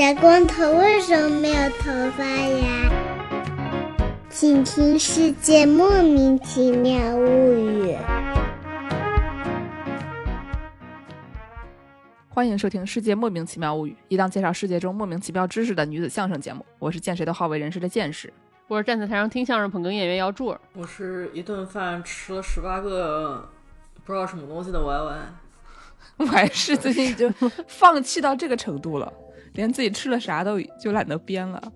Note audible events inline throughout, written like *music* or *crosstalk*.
小光头为什么没有头发呀？请听《世界莫名其妙物语》。欢迎收听《世界莫名其妙物语》，一档介绍世界中莫名其妙知识的女子相声节目。我是见谁都好为人师的见识。我是站在台上听相声捧哏演员姚柱儿。我是一顿饭吃了十八个不知道什么东西的 YY。*laughs* 我还是最近就放弃到这个程度了，连自己吃了啥都就懒得编了。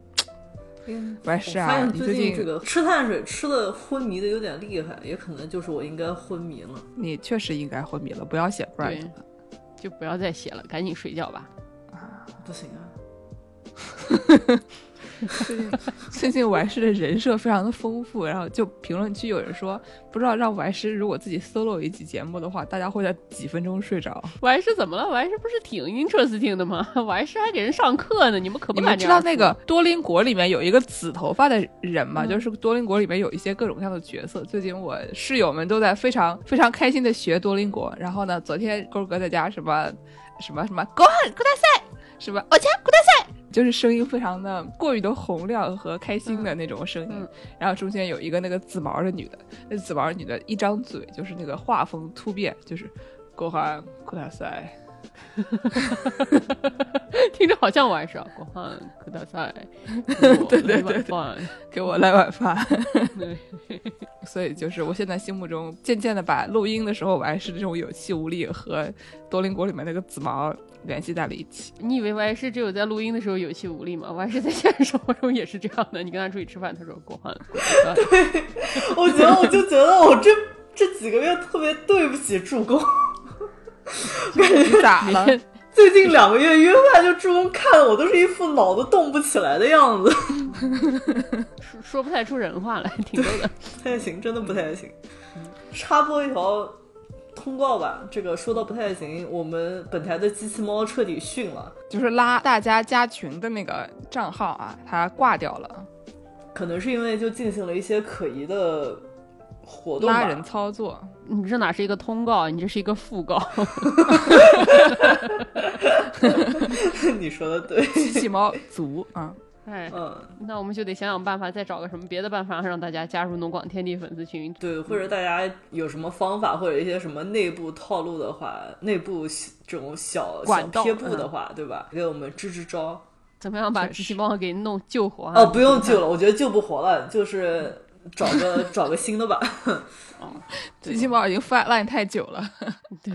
我还是啊，我发现你最近最近这个吃碳水吃的昏迷的有点厉害，也可能就是我应该昏迷了。你确实应该昏迷了，不要写了。就不要再写了，赶紧睡觉吧。啊不行啊，*laughs* 最近 *laughs* 最近我还是的人设非常的丰富，然后就评论区有人说，不知道让我还是如果自己 solo 一集节目的话，大家会在几分钟睡着。我还是怎么了？我还是不是挺 interesting 的吗？我还是还给人上课呢，你们可不你们知敢这样道那个多邻国里面有一个紫头发的人吗？嗯就是多邻国里面有一些各种各样的角色。最近我室友们都在非常非常开心的学多邻国。然后呢，昨天勾哥在家什么什么什么 go 古大赛，什么我家古大赛，就是声音非常的过于的洪亮和开心的那种声音。嗯然后中间有一个那个紫毛的女的，那紫毛女的一张嘴就是那个画风突变，就是 go on 古大赛。*laughs* 听着好像我还是啊，国汉科大赛，对对对对对，给我来碗饭。对 *laughs* 所以就是我现在心目中渐渐的把录音的时候我还是这种有气无力和多邻国里面那个紫毛联系在了一起。你以为我还是只有在录音的时候有气无力吗？我还是在现实生活中也是这样的。你跟他出去吃饭，他说国汉科大赛，*laughs* 我觉得我就觉得我这这几个月特别对不起助攻。*laughs* 你咋了？*laughs* 最近两个月约饭，就助攻看的我都是一副脑子动不起来的样子，说 *laughs* 说不太出人话来，挺逗的。不太行，真的不太行。插播一条通告吧，这个说到不太行，我们本台的机器猫彻底训了，就是拉大家加群的那个账号啊，它挂掉了，可能是因为就进行了一些可疑的活动。拉人操作。你这哪是一个通告，你这是一个讣告。*laughs* 你说的对，机器猫足啊，*laughs* 哎，嗯，那我们就得想想办法，再找个什么别的办法，让大家加入农广天地粉丝群。对，或者大家有什么方法或者一些什么内部套路的话，内部这种小小管道撇步的话，对吧？给我们支支招。怎么样把机器猫给弄救活、啊？哦，不用救了，我觉得救不活了，就是找个 *laughs* 找个新的吧。嗯，*laughs* 最起码已经 flatline 太久了。*laughs* 对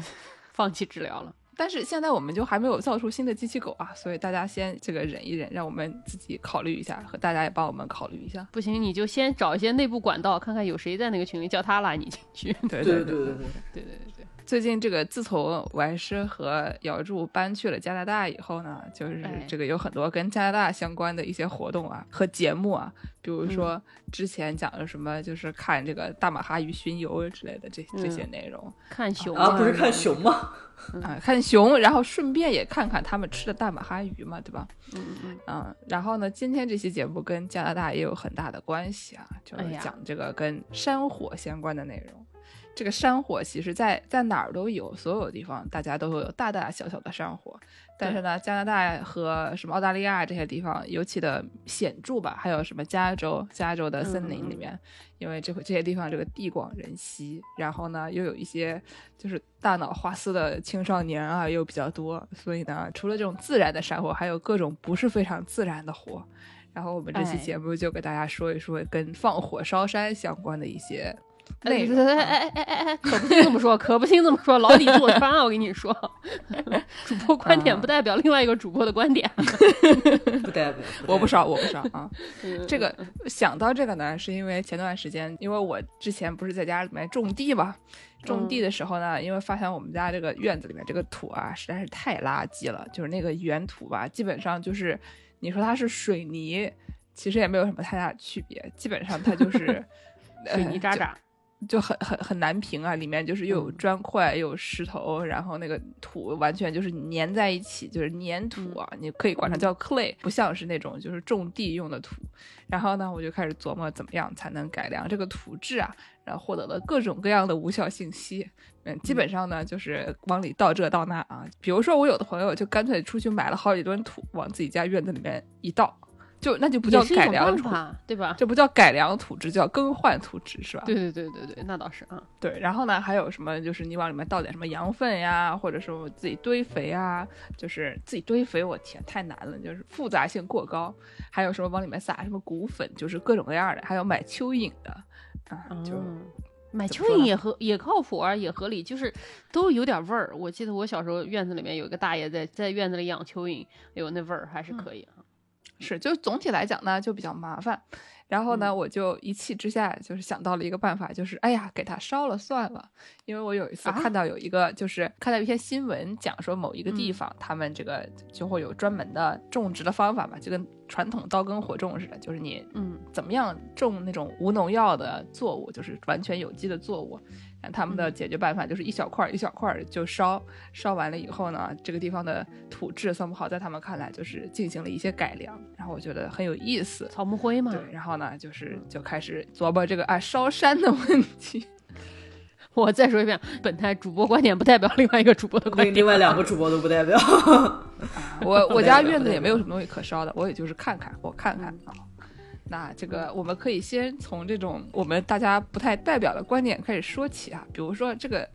放弃治疗了。但是现在我们就还没有造出新的机器狗啊，所以大家先这个忍一忍，让我们自己考虑一下，和大家也帮我们考虑一下。不行，你就先找一些内部管道，看看有谁在那个群里，叫他拉你进去。对对对对对对，对对对对，最近这个自从完师和姚柱搬去了加拿大以后呢，就是哎这个有很多跟加拿大相关的一些活动啊和节目啊，比如说之前讲的什么，就是看这个大马哈鱼巡游之类的这这些内容看熊啊，不是看熊吗？*laughs* 啊，看熊，然后顺便也看看他们吃的大马哈鱼嘛，对吧？嗯嗯嗯，然后呢，今天这期节目跟加拿大也有很大的关系啊，就是讲这个跟山火相关的内容。这个山火其实在在哪儿都有，所有地方大家都会有大大小小的山火，但是呢，加拿大和什么澳大利亚这些地方尤其的显著吧，还有什么加州，加州的森林里面，因为这会这些地方这个地广人稀，然后呢又有一些就是大脑花丝的青少年啊又比较多，所以呢，除了这种自然的山火，还有各种不是非常自然的火。然后我们这期哎节目就给大家说一说跟放火烧山相关的一些哎。哎哎哎哎哎，可不听这么说，可不听这么说，老李坐穿啊！我跟你说，*laughs* 主播观点不代表另外一个主播的观点。*laughs* 不代表，我不少，*laughs* 我不少啊。嗯这个想到这个呢，是因为前段时间，因为我之前不是在家里面种地嘛，种地的时候呢，因为发现我们家这个院子里面这个土啊，实在是太垃圾了，就是那个原土吧，基本上就是你说它是水泥，其实也没有什么太大的区别，基本上它就是水泥渣。渣，就很很很难平啊，里面就是又有嗯砖块又有石头，然后那个土完全就是粘在一起，就是粘土啊，你可以管它叫 clay，不像是那种就是种地用的土。然后呢，我就开始琢磨怎么样才能改良这个土质啊，然后获得了各种各样的无效信息。嗯，基本上呢就是往里倒这倒那啊。比如说我有的朋友就干脆出去买了好几吨土，往自己家院子里面一倒，就那就不叫改良土，对吧？这不叫改良土质，叫更换土质，是吧？对对对对对，那倒是啊。对，然后呢，还有什么？就是你往里面倒点什么羊粪呀，或者说自己堆肥啊，就是自己堆肥，我天，太难了，就是复杂性过高。还有什么往里面撒什么骨粉，就是各种各样的，还有买蚯蚓的啊，就、嗯买蚯蚓也合也靠谱啊，也合理，就是都有点味儿。我记得我小时候院子里面有一个大爷在在院子里养蚯蚓，有那味儿还是可以啊。是，就总体来讲呢，就比较麻烦。然后呢，我就一气之下就是想到了一个办法，就是哎呀，给它烧了算了。因为我有一次啊看到有一个，就是看到一篇新闻，讲说某一个地嗯方，他们这个就会有专门的种植的方法嘛，就跟传统刀耕火种似的，就是你嗯怎么样种那种无农药的作物，就是完全有机的作物。他们的嗯解决办法就是一小块儿一小块儿就烧，烧完了以后呢，这个地方的土质算不好，在他们看来就是进行了一些改良，然后我觉得很有意思。草木灰嘛。对，然后呢，就是就开始琢磨这个啊烧山的问题。*laughs* 我再说一遍，本台主播观点不代表另外一个主播的观点。另另外两个主播都不代表。我我家院子也没有什么东西可烧的，我也就是看看，我看看啊。那这个我们可以先从这种我们大家不太代表的观点开始说起啊，比如说这个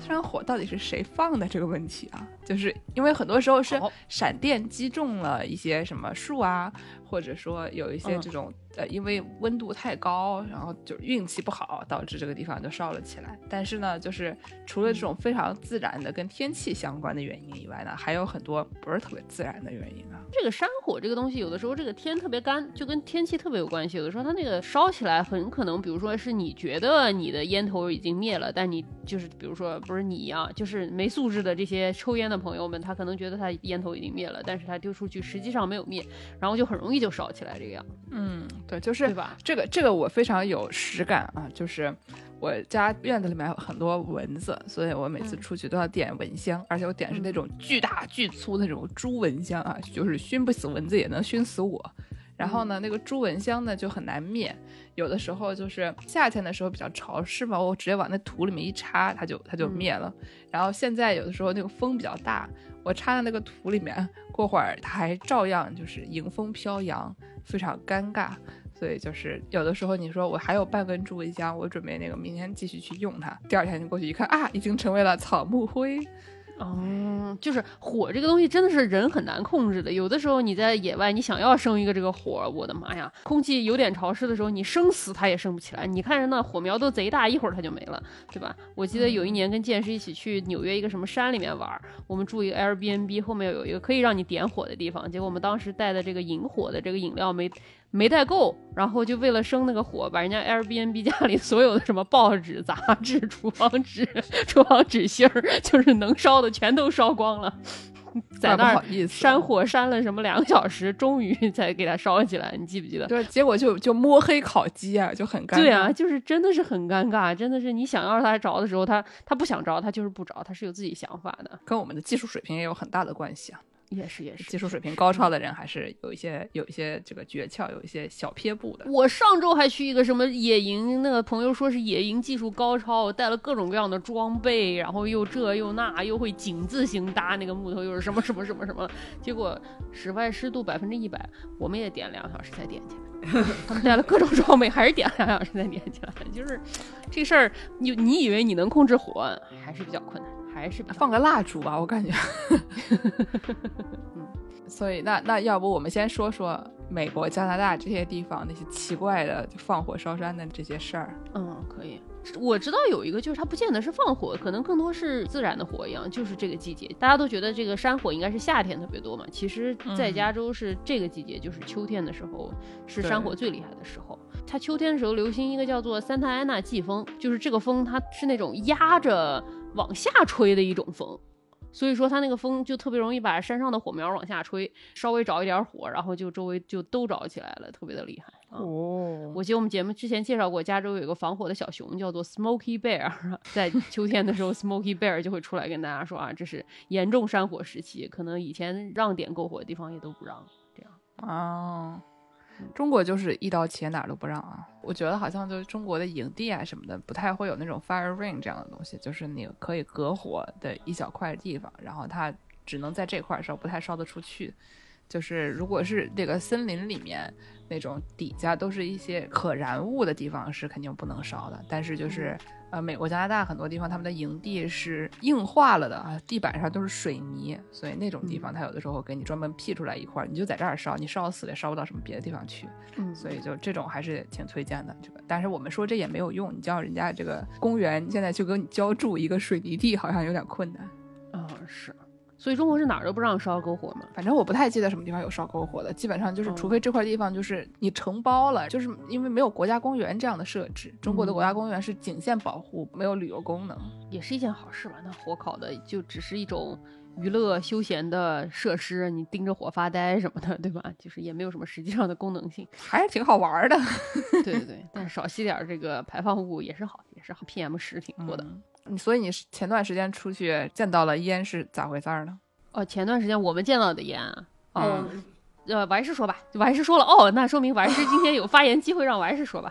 山火到底是谁放的这个问题啊，就是因为很多时候是闪电击中了一些什么树啊，或者说有一些嗯这种、呃因为温度太高，然后就运气不好导致这个地方就烧了起来。但是呢，就是除了这种非常自然的跟天气相关的原因以外呢，还有很多不是特别自然的原因啊。这个山火这个东西，有的时候这个天特别干，就跟天气特别有关系。有的时候它那个烧起来，很可能，比如说是你觉得你的烟头已经灭了，但你就是比如说不是你啊，就是没素质的这些抽烟的朋友们，他可能觉得他烟头已经灭了，但是他丢出去实际上没有灭，然后就很容易就烧起来这个样，嗯，对，就是对吧？这个这个我非常有实感啊，就是我家院子里面有很多蚊子，所以我每次嗯出去都要点蚊香，而且我点的是那种巨大巨粗的那种猪蚊香啊，就是熏不死蚊子也能熏死我。然后呢，那个猪蚊香呢就很难灭，有的时候就是夏天的时候比较潮湿嘛，我直接往那土里面一插，它就它就嗯灭了。然后现在有的时候那个风比较大，我插在那个土里面，过会儿它还照样就是迎风飘扬，非常尴尬。所以就是有的时候你说我还有半根猪蚊香，我准备那个明天继续去用它，第二天就过去一看啊，已经成为了草木灰。哦，就是火这个东西真的是人很难控制的。有的时候你在野外，你想要生一个这个火，我的妈呀，空气有点潮湿的时候，你生死它也生不起来。你看人那火苗都贼大，一会儿它就没了，对吧？我记得有一年跟剑师一起去纽约一个什么山里面玩儿，我们住一个 Airbnb，后面有一个可以让你点火的地方，结果我们当时带的这个引火的这个饮料没。没带够，然后就为了生那个火，把人家 Airbnb 家里所有的什么报纸、杂志、*laughs* 厨房纸、厨房纸芯儿，就是能烧的全都烧光了。在那儿不好意思山火扇了什么两个小时，终于才给它烧起来，你记不记得？对，结果就就摸黑烤鸡啊，就很尴尬。对啊，就是真的是很尴尬，真的是你想要让它着的时候，它它不想着，它就是不着，它是有自己想法的。跟我们的技术水平也有很大的关系啊。也是也是，技术水平高超的人还是有一些有一些这个诀窍，有一些小撇步的。我上周还去一个什么野营，那个朋友说是野营技术高超，带了各种各样的装备，然后又这又那，又会井字形搭那个木头，又是什么什么什么什么，结果室外湿度百分之一百，我们也点两个小时才点起来。*laughs* 他们带了各种装备，还是点了两个小时才点起来。就是这事儿，你你以为你能控制火，还是比较困难，还是放个蜡烛吧，我感觉。*laughs* 嗯所以那那要不我们先说说美国、加拿大这些地方那些奇怪的就放火烧山的这些事儿。嗯，可以。我知道有一个，就是它不见得是放火，可能更多是自然的火一样，就是这个季节，大家都觉得这个山火应该是夏天特别多嘛。其实，在嗯加州是这个季节，就是秋天的时候，是山火最厉害的时候。它秋天的时候流行一个叫做三塔安娜季风，就是这个风它是那种压着往下吹的一种风。所以说它那个风就特别容易把山上的火苗往下吹，稍微着一点火，然后就周围就都着起来了，特别的厉害。哦我记得我们节目之前介绍过，加州有一个防火的小熊叫做 Smoky Bear，*laughs* 在秋天的时候，Smoky Bear 就会出来跟大家说啊，这是严重山火时期，可能以前让点篝火的地方也都不让。这样，哦，中国就是一刀切，哪儿都不让啊。我觉得好像就是中国的营地啊什么的，不太会有那种 fire ring 这样的东西，就是你可以隔火的一小块地方，然后它只能在这块儿烧，不太烧得出去。就是如果是这个森林里面那种底下都是一些可燃物的地方，是肯定不能烧的。但是就是呃，美国、加拿大很多地方他们的营地是硬化了的啊，地板上都是水泥，所以那种地方它有的时候给你专门辟出来一块儿，你就在这儿烧，你烧死了也烧不到什么别的地方去。嗯，所以就这种还是挺推荐的。这个，但是我们说这也没有用，你叫人家这个公园现在去给你浇筑一个水泥地，好像有点困难。嗯、是，所以中国是哪儿都不让烧篝火嘛。反正我不太记得什么地方有烧篝火的，基本上就是，哦除非这块地方就是你承包了，就是因为没有国家公园这样的设置。中国的国家公园是仅限保护，没有旅游功能。也是一件好事吧。那火烤的就只是一种娱乐休闲的设施，你盯着火发呆什么的，对吧？*laughs* 就是也没有什么实际上的功能性。还是挺好玩的。*laughs* *laughs* 对对对，但是少吸点儿这个排放物也是好，也是好。PM 十挺多的。嗯所以你前段时间出去见到了烟是咋回事儿呢？哦，前段时间我们见到的烟啊，啊、嗯，呃，王师说吧，王师说了，哦，那说明王师今天有发言机会，让王师说吧。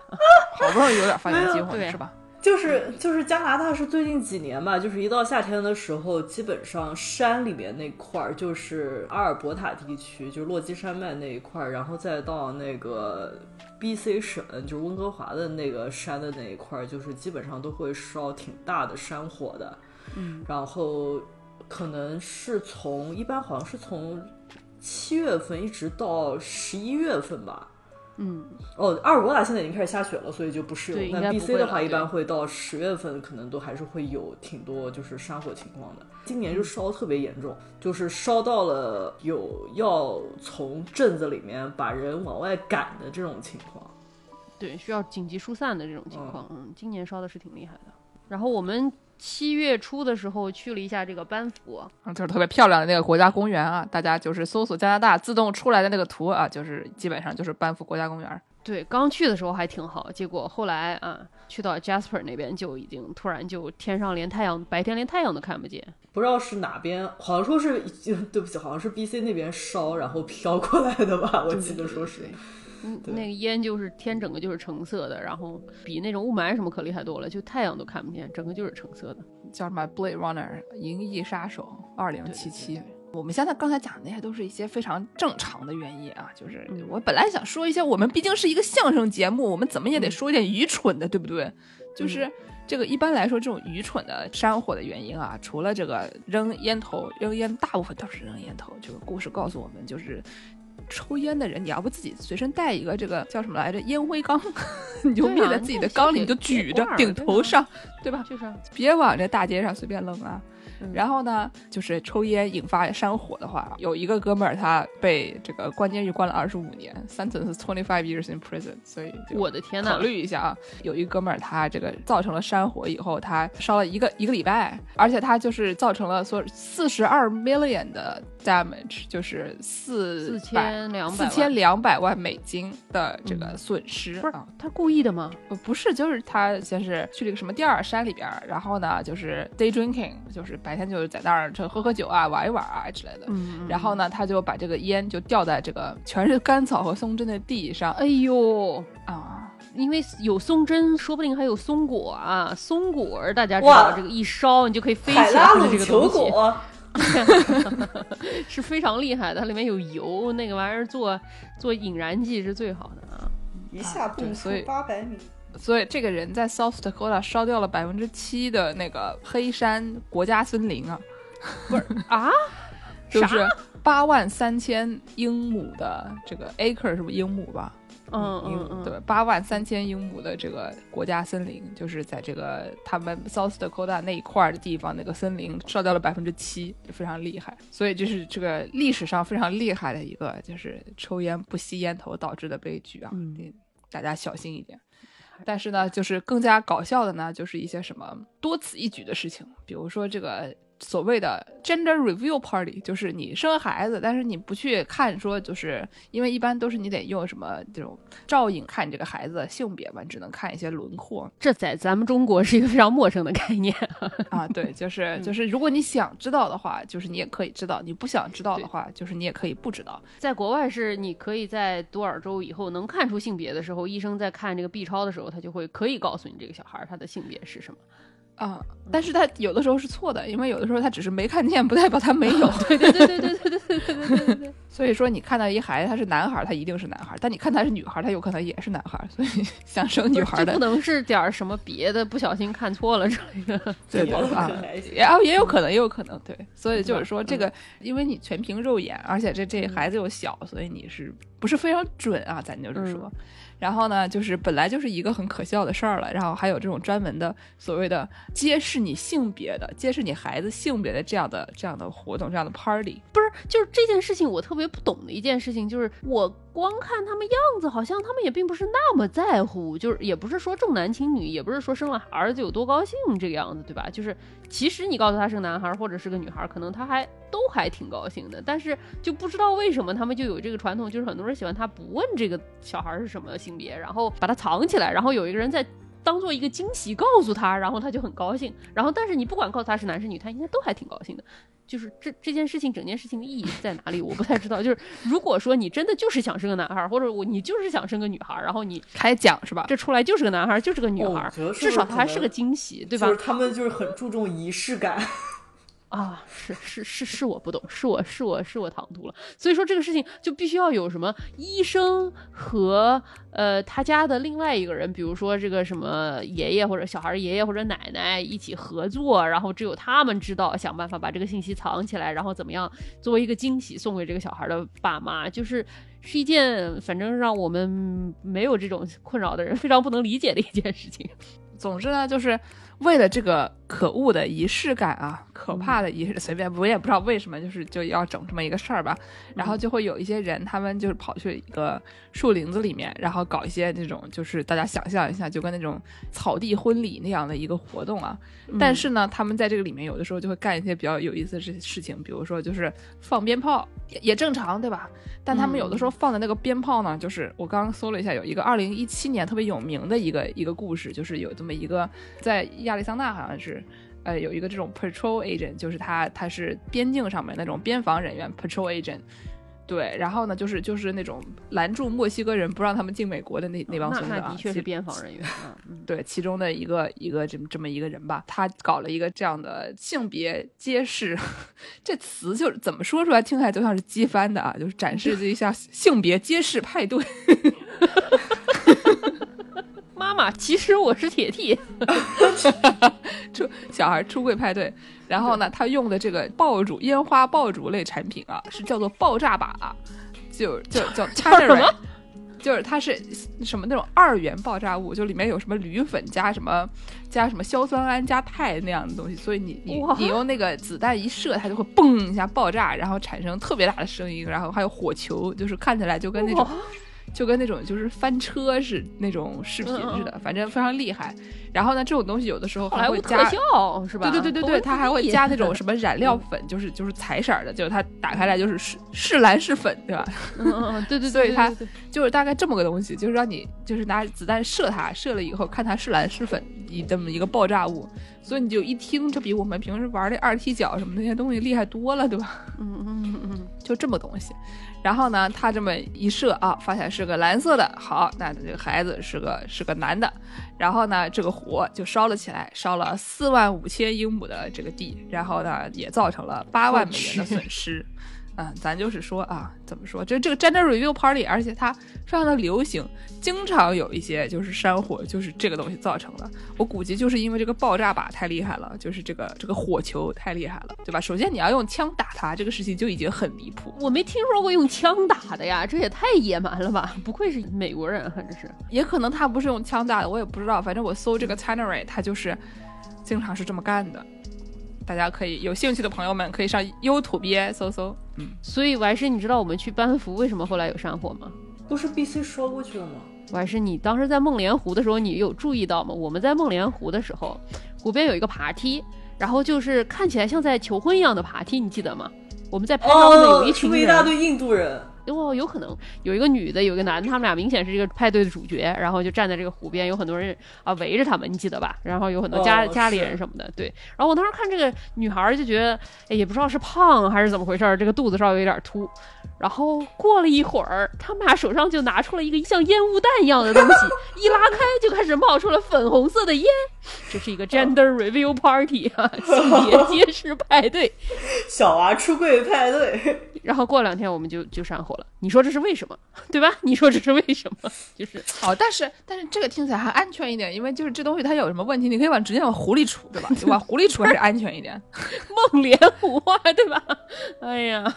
好不容易有点发言机会是吧？就是就是加拿大是最近几年吧，就是一到夏天的时候，基本上山里面那块儿就是阿尔伯塔地区，就是落基山脉那一块儿，然后再到那个 B.C 省，就是温哥华的那个山的那一块儿，就是基本上都会烧挺大的山火的。嗯，然后可能是从一般好像是从七月份一直到十一月份吧。嗯，哦，阿尔伯塔现在已经开始下雪了，所以就不适用。那对应该不 B C 的话，一般会到十月份，可能都还是会有挺多就是山火情况的。今年就烧特别严重，就是烧到了有要从镇子里面把人往外赶的这种情况。对，需要紧急疏散的这种情况，嗯，今年烧的是挺厉害的。然后我们七月初的时候去了一下这个班夫，嗯，就是特别漂亮的那个国家公园啊，大家就是搜索加拿大自动出来的那个图啊，就是基本上就是班夫国家公园。对，刚去的时候还挺好，结果后来啊，去到 Jasper 那边就已经突然就天上连太阳，白天连太阳都看不见。不知道是哪边，好像说是，对不起，好像是 B C 那边烧，然后飘过来的吧？我记得说是。那个烟就是天整个就是橙色的，然后比那种雾霾什么可厉害多了，就太阳都看不见，整个就是橙色的。叫什么《Blade Runner》银翼杀手二零七七。我们现在刚才讲的那些都是一些非常正常的原因啊，就是嗯我本来想说一些，我们毕竟是一个相声节目，我们怎么也得说一点愚蠢的，对不对？就是这个一般来说，这种愚蠢的山火的原因啊，除了这个扔烟头，扔烟大部分都是扔烟头。这个故事告诉我们，就是抽烟的人，你要不自己随身带一个这个叫什么来着烟灰缸，*laughs* 你就灭在自己的缸里，你就举着顶头上，对吧？就是啊别往这大街上随便扔啊。嗯然后呢，就是抽烟引发山火的话，有一个哥们儿他被这个关监狱关了二十五年，sentence twenty five years in prison，所以我的天呐考，虑一下啊，有一个哥们儿他这个造成了山火以后，他烧了一个一个礼拜，而且他就是造成了说四十二 million 的 damage，就是四四千两百四千两百万美金的这个损失、不是啊。他故意的吗？呃不是，就是他先是去了一个什么地儿山里边儿，然后呢，就是 day drinking，就是白天就是在那儿就喝喝酒啊、玩一玩啊之类的。嗯，然后呢，他就把这个烟就掉在这个全是干草和松针的地上哎呦，啊，因为有松针，说不定还有松果啊，松果儿大家知道，这个一烧你就可以飞起来的这个东西果，*laughs* 是非常厉害的，它里面有油，那个玩意儿做做引燃剂是最好的啊。一下蹦出对所以八百米。所以这个人在 South Dakota 烧掉了百分之七的那个黑山国家森林啊，不是啊，*laughs* 就是八万三千英亩的这个 acre 是不是英亩吧？嗯嗯嗯，对，八万三千英亩的这个国家森林，就是在这个他们 South Dakota 那一块儿的地方，那个森林烧掉了百分之七，就非常厉害。所以就是这个历史上非常厉害的一个，就是抽烟不吸烟头导致的悲剧啊，嗯得大家小心一点。但是呢，就是更加搞笑的呢，就是一些什么多此一举的事情，比如说这个所谓的 gender review party，就是你生孩子，但是你不去看说，就是因为一般都是你得用什么这种照影看这个孩子的性别嘛，只能看一些轮廓这在咱们中国是一个非常陌生的概念。*laughs* 啊。对，就是就是，如果你想知道的话，就是你也可以知道；你不想知道的话，就是你也可以不知道。在国外是你可以在多少周以后能看出性别的时候，医生在看这个 B 超的时候，他就会可以告诉你这个小孩儿他的性别是什么。啊，但是他有的时候是错的，因为有的时候他只是没看见，不代表他没有。*laughs* 对对对对对对对对对对。所以说，你看到一孩子他是男孩儿，他一定是男孩儿；但你看他是女孩儿，他有可能也是男孩儿。所以 *laughs* 想生女孩儿的，不能是点儿什么别的，不小心看错了之类的。*laughs* 对啊能还行，也啊也有可能，也有可能对。所以就是说，这个因为你全凭肉眼，而且这这孩子又小，所以你是不是非常准啊？咱就是说。然后呢，就是本来就是一个很可笑的事儿了，然后还有这种专门的所谓的揭示你性别的、揭示你孩子性别的这样的这样的活动、这样的 party。不，就是这件事情我特别不懂的一件事情，就是我光看他们样子，好像他们也并不是那么在乎，就是也不是说重男轻女，也不是说生了儿子有多高兴这个样子，对吧？就是其实你告诉他是个男孩或者是个女孩，可能他还都还挺高兴的，但是就不知道为什么他们就有这个传统，就是很多人喜欢他不问这个小孩是什么性别，然后把他藏起来，然后有一个人在。当做一个惊喜告诉他，然后他就很高兴。然后，但是你不管告诉他是男是女，他应该都还挺高兴的。就是这这件事情，整件事情的意义在哪里？我不太知道。就是如果说你真的就是想生个男孩儿，或者我你就是想生个女孩儿，然后你 *laughs* 开讲是吧？这出来就是个男孩儿，就是个女孩至少他还是个惊喜，对吧就是？他们就是很注重仪式感。啊，是是是是我不懂，是我是我是我唐突了。所以说这个事情就必须要有什么医生和呃他家的另外一个人，比如说这个什么爷爷或者小孩儿爷爷或者奶奶一起合作，然后只有他们知道，想办法把这个信息藏起来，然后怎么样作为一个惊喜送给这个小孩的爸妈，就是。是一件反正让我们没有这种困扰的人非常不能理解的一件事情。总之呢，就是为了这个可恶的仪式感啊，可怕的仪式，*laughs* 随便我也不知道为什么，就是就要整这么一个事儿吧。然后就会有一些人，他们就是跑去一个树林子里面，然后搞一些那种，就是大家想象一下，就跟那种草地婚礼那样的一个活动啊。但是呢，他们在这个里面有的时候就会干一些比较有意思的事事情，比如说就是放鞭炮，也也正常，对吧？但他们有的时候放的那个鞭炮呢，就是我刚刚搜了一下，有一个二零一七年特别有名的一个一个故事，就是有这么一个在亚利桑那好像是。呃，有一个这种 patrol agent，就是他他是边境上面那种边防人员 patrol agent，对，然后呢，就是就是那种拦住墨西哥人不让他们进美国的那那帮那孙子啊，其那的确是边防人员啊，嗯对，其中的一个一个这么这么一个人吧，他搞了一个这样的性别揭示，*laughs* 这词就是怎么说出来，听起来就像是机翻的啊，就是展示这一下性别揭示派对。*laughs* 妈妈，其实我是铁 T。*laughs* 出小孩出柜派对，然后呢，他用的这个爆竹烟花爆竹类产品啊，是叫做爆炸靶，就就叫 t e r 就是它是什么那种二元爆炸物，就里面有什么铝粉加什么加什么硝酸铵加钛那样的东西，所以你你你用那个子弹一射，它就会嘣一下爆炸，然后产生特别大的声音，然后还有火球，就是看起来就跟那种哇就跟那种就是翻车是那种视频似的，反正非常厉害。然后呢，这种东西有的时候还会加。效是吧？对对对对对，它还会加那种什么 *laughs* 染料粉，就是就是彩色儿的，就是它打开来就是是是蓝是粉，对吧？嗯对对对，*laughs* 所以它就是大概这么个东西，就是让你就是拿子弹射它，射了以后看它是蓝是粉，一这么一个爆炸物，所以你就一听，这比我们平时玩的二踢脚什么那些东西厉害多了，对吧？嗯嗯嗯嗯，就这么东西。然后呢，他这么一射啊，发现是个蓝色的，好，那这个孩子是个是个男的。然后呢，这个火就烧了起来，烧了四万五千英亩的这个地，然后呢，也造成了八万美元的损失。嗯，咱就是说啊，怎么说？就这个 gender review party，而且它非常的流行，经常有一些就是山火，就是这个东西造成的。我估计就是因为这个爆炸靶太厉害了，就是这个这个火球太厉害了，对吧？首先你要用枪打它，这个事情就已经很离谱。我没听说过用枪打的呀，这也太野蛮了吧！不愧是美国人，反正是。也可能他不是用枪打的，我也不知道。反正我搜这个 Tannery，他就是经常是这么干的。大家可以有兴趣的朋友们可以上优土鳖搜搜。嗯，所以我还是你知道我们去班夫为什么后来有山火吗？不是 BC 说过去了吗？我还是你当时在梦莲湖的时候，你有注意到吗？我们在梦莲湖的时候，湖边有一个爬梯，然后就是看起来像在求婚一样的爬梯，你记得吗？我们在拍照的有一群人，一大堆印度人。哦，有可能有一个女的，有一个男的，他们俩明显是这个派对的主角，然后就站在这个湖边，有很多人啊围着他们，你记得吧？然后有很多家、哦家里人什么的，对。然后我当时看这个女孩儿就觉得，哎，也不知道是胖还是怎么回事儿，这个肚子稍微有点凸。然后过了一会儿，他们俩手上就拿出了一个像烟雾弹一样的东西，一拉开就开始冒出了粉红色的烟。这是一个 gender reveal party 啊，*laughs* 性别揭示派对。小娃出柜派对，然后过两天我们就就山火了，你说这是为什么？*laughs* 对吧？你说这是为什么？*laughs* 就是好，但是但是这个听起来还安全一点，因为就是这东西它有什么问题，你可以往直接往湖里杵，对吧？就往湖里杵还是安全一点。*laughs* 梦莲湖啊，对吧？哎呀，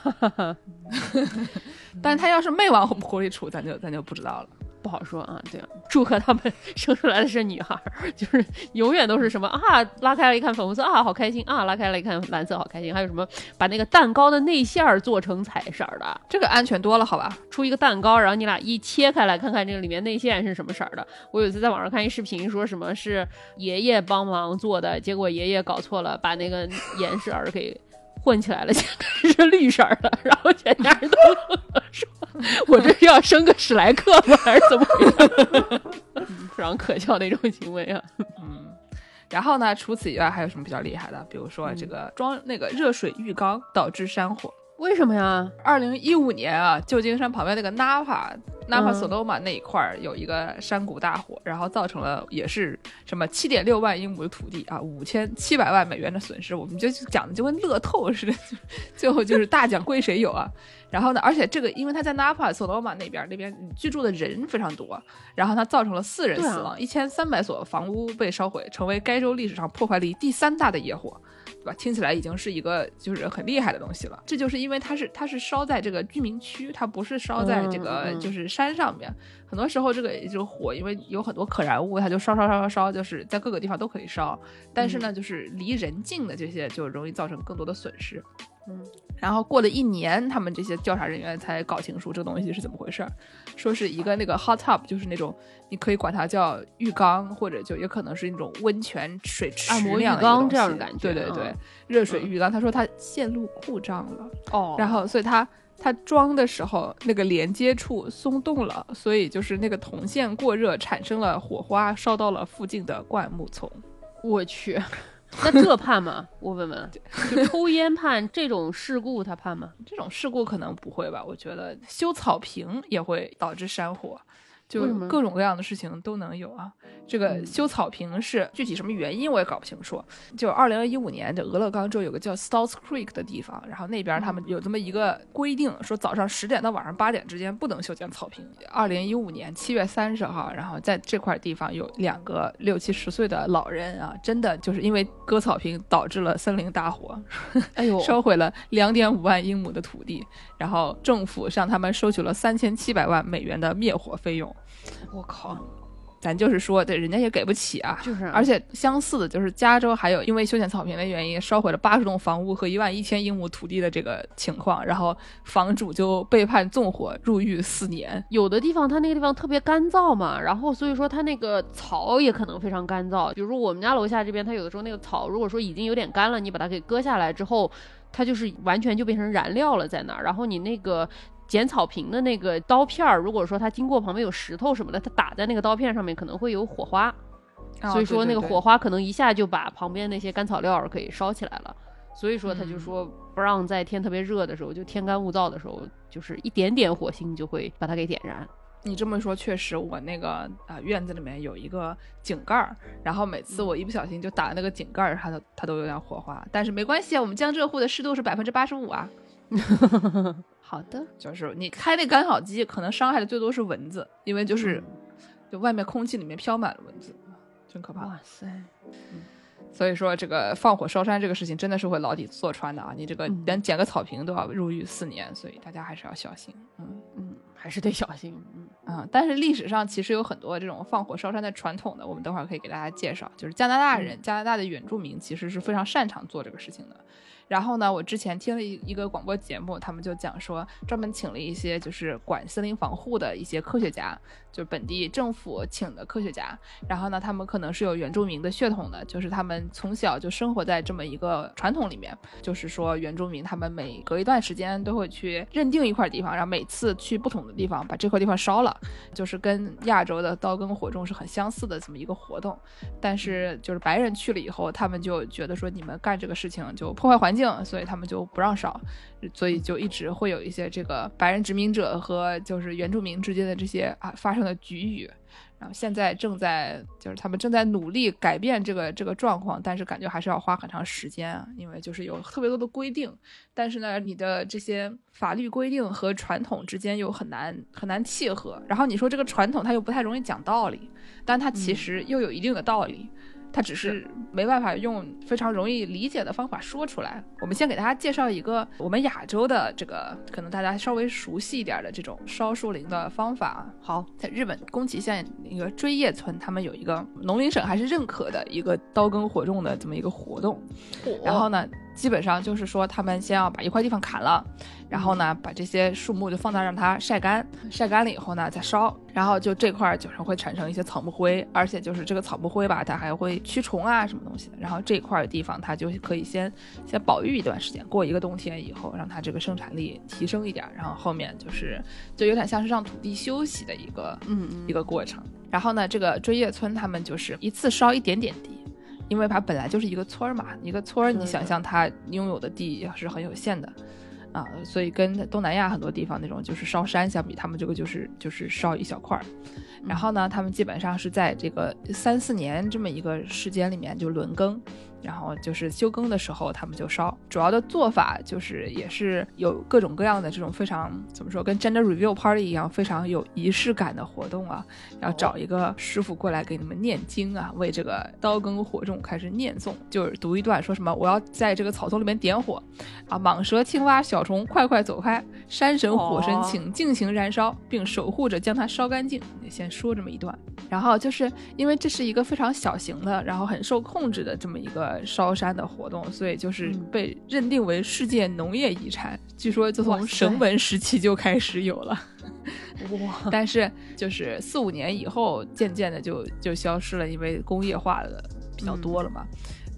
但是它要是没往湖里杵，咱就咱就不知道了。不好说啊。对，祝贺他们生出来的是女孩，*laughs* 就是永远都是什么啊，拉开了一看粉红色啊，好开心啊，拉开了一看蓝色，好开心。还有什么把那个蛋糕的内馅儿做成彩色的，这个安全多了，好吧？出一个蛋糕，然后你俩一切开来看看这个里面内馅是什么色的。我有一次在网上看一视频，说什么是爷爷帮忙做的，结果爷爷搞错了，把那个颜色给混起来了，现 *laughs* 在是绿色的，然后全家人都说 *laughs* 我这是要生个史莱克吗？还是怎么回事？*laughs* 非常可笑的一种行为啊！嗯。然后呢，除此以外还有什么比较厉害的？比如说这个装那个热水浴缸导致山火。为什么呀？二零一五年啊，旧金山旁边那个 Napa Napa 嗯 Sonoma 那一块儿有一个山谷大火，然后造成了也是什么七点六万英亩的土地啊，五千七百万美元的损失。我们就讲的就跟乐透似的，*laughs* 最后就是大奖归谁有啊？然后呢，而且这个因为他在 Napa Sonoma 那边那边居住的人非常多，然后它造成了四人死亡，一千三百所房屋被烧毁，成为该州历史上破坏力第三大的野火。对吧？听起来已经是一个就是很厉害的东西了。这就是因为它是它是烧在这个居民区，它不是烧在这个就是山上面。很多时候这个这个火，因为有很多可燃物，它就烧烧烧烧烧，就是在各个地方都可以烧。但是呢，就是离人近的这些就容易造成更多的损失。嗯，然后过了一年，他们这些调查人员才搞清楚这个东西是怎么回事儿，说是一个那个 hot tub，就是那种你可以管它叫浴缸，或者就也可能是那种温泉水池按摩浴缸这样的感觉对对对，嗯热水浴缸。他说他线路故障了，哦然后所以他他装的时候那个连接处松动了，所以就是那个铜线过热产生了火花，烧到了附近的灌木丛。我去，*laughs* 那这判吗？我问问，*laughs* 就抽烟判这种事故他判吗？*laughs* 这种事故可能不会吧？我觉得修草坪也会导致山火，就各种各样的事情都能有啊。这个嗯修草坪是具体什么原因我也搞不清楚。就二零一五年，这俄勒冈州有个叫 Stouts Creek 的地方，然后那边他们有这么一个规定，说早上十点到晚上八点之间不能修建草坪。二零一五年七月三十号，然后在这块地方有两个六七十岁的老人啊，真的就是因为割草坪导致了森林大火，哎呦，*laughs* 烧毁了两点五万英亩的土地，然后政府向他们收取了三千七百万美元的灭火费用。我靠，咱就是说，对人家也给不起啊。就是啊而且相似的就是加州还有因为修剪草坪的原因烧毁了八十栋房屋和一万一千英亩土地的这个情况，然后房主就被判纵火入狱四年。有的地方它那个地方特别干燥嘛，然后所以说它那个草也可能非常干燥。比如说我们家楼下这边，它有的时候那个草如果说已经有点干了，你把它给割下来之后，它就是完全就变成燃料了在那儿。然后你那个剪草坪的那个刀片儿，如果说它经过旁边有石头什么的，它打在那个刀片上面可能会有火花，所以说那个火花可能一下就把旁边那些干草料儿可以烧起来了。所以说他就说不让在天特别热的时候，就天干物燥的时候，就是一点点火星就会把它给点燃。你这么说确实，我那个啊、院子里面有一个井盖儿，然后每次我一不小心就打那个井盖儿，它都它都有点火花。但是没关系啊，我们江浙沪的湿度是百分之八十五啊，*laughs* 好的，就是你开那干草机，可能伤害的最多是蚊子，因为就是就外面空气里面飘满了蚊子，真可怕。哇塞，所以说这个放火烧山这个事情真的是会牢底坐穿的啊！你这个嗯连捡个草坪都要入狱四年，所以大家还是要小心。嗯嗯，还是得小心。嗯啊、但是历史上其实有很多这种放火烧山的传统的，我们等会儿可以给大家介绍。就是加拿大人，加拿大的原住民其实是非常擅长做这个事情的。然后呢，我之前听了一一个广播节目，他们就讲说，专门请了一些就是管森林防护的一些科学家，就是本地政府请的科学家。然后呢，他们可能是有原住民的血统的，就是他们从小就生活在这么一个传统里面，就是说原住民他们每隔一段时间都会去认定一块地方，然后每次去不同的地方把这块地方烧了，就是跟亚洲的刀耕火种是很相似的这么一个活动。但是就是白人去了以后，他们就觉得说你们干这个事情就破坏环境，所以他们就不让烧，所以就一直会有一些这个白人殖民者和就是原住民之间的这些啊发生的局域。然后现在正在就是他们正在努力改变这个这个状况，但是感觉还是要花很长时间啊，因为就是有特别多的规定，但是呢，你的这些法律规定和传统之间又很难很难契合。然后你说这个传统它又不太容易讲道理，但它其实又有一定的道理。它只是没办法用非常容易理解的方法说出来。我们先给大家介绍一个我们亚洲的这个可能大家稍微熟悉一点的这种烧树林的方法。好，在日本宫崎县那个追叶村，他们有一个农林省还是认可的一个刀耕火种的这么一个活动。然后呢？基本上就是说，他们先要把一块地方砍了，然后呢，把这些树木就放那让它晒干，晒干了以后呢，再烧，然后就这块就是会产生一些草木灰，而且就是这个草木灰吧，它还会驱虫啊什么东西的。然后这块地方它就可以先先保育一段时间，过一个冬天以后，让它这个生产力提升一点，然后后面就是就有点像是让土地休息的一个嗯一个过程。然后呢，这个追叶村他们就是一次烧一点点地。因为它本来就是一个村儿嘛，一个村儿，你想象它拥有的地是很有限的，啊，所以跟东南亚很多地方那种就是烧山相比，他们这个就是就是烧一小块儿，然后呢，他们基本上是在这个三四年这么一个时间里面就轮更。然后就是休耕的时候，他们就烧。主要的做法就是也是有各种各样的这种非常怎么说，跟 gender review party 一样非常有仪式感的活动啊。要找一个师傅过来给你们念经啊，为这个刀耕火种开始念诵，就是读一段说什么我要在这个草丛里面点火啊，蟒蛇、青蛙、小虫快快走开，山神、火神请尽情燃烧，并守护着将它烧干净。你先说这么一段，然后就是因为这是一个非常小型的，然后很受控制的这么一个。烧山的活动，所以就是被认定为世界农业遗产。据说就从神文时期就开始有了，哇！但是就是四五年以后，渐渐的就就消失了，因为工业化的比较多了嘛。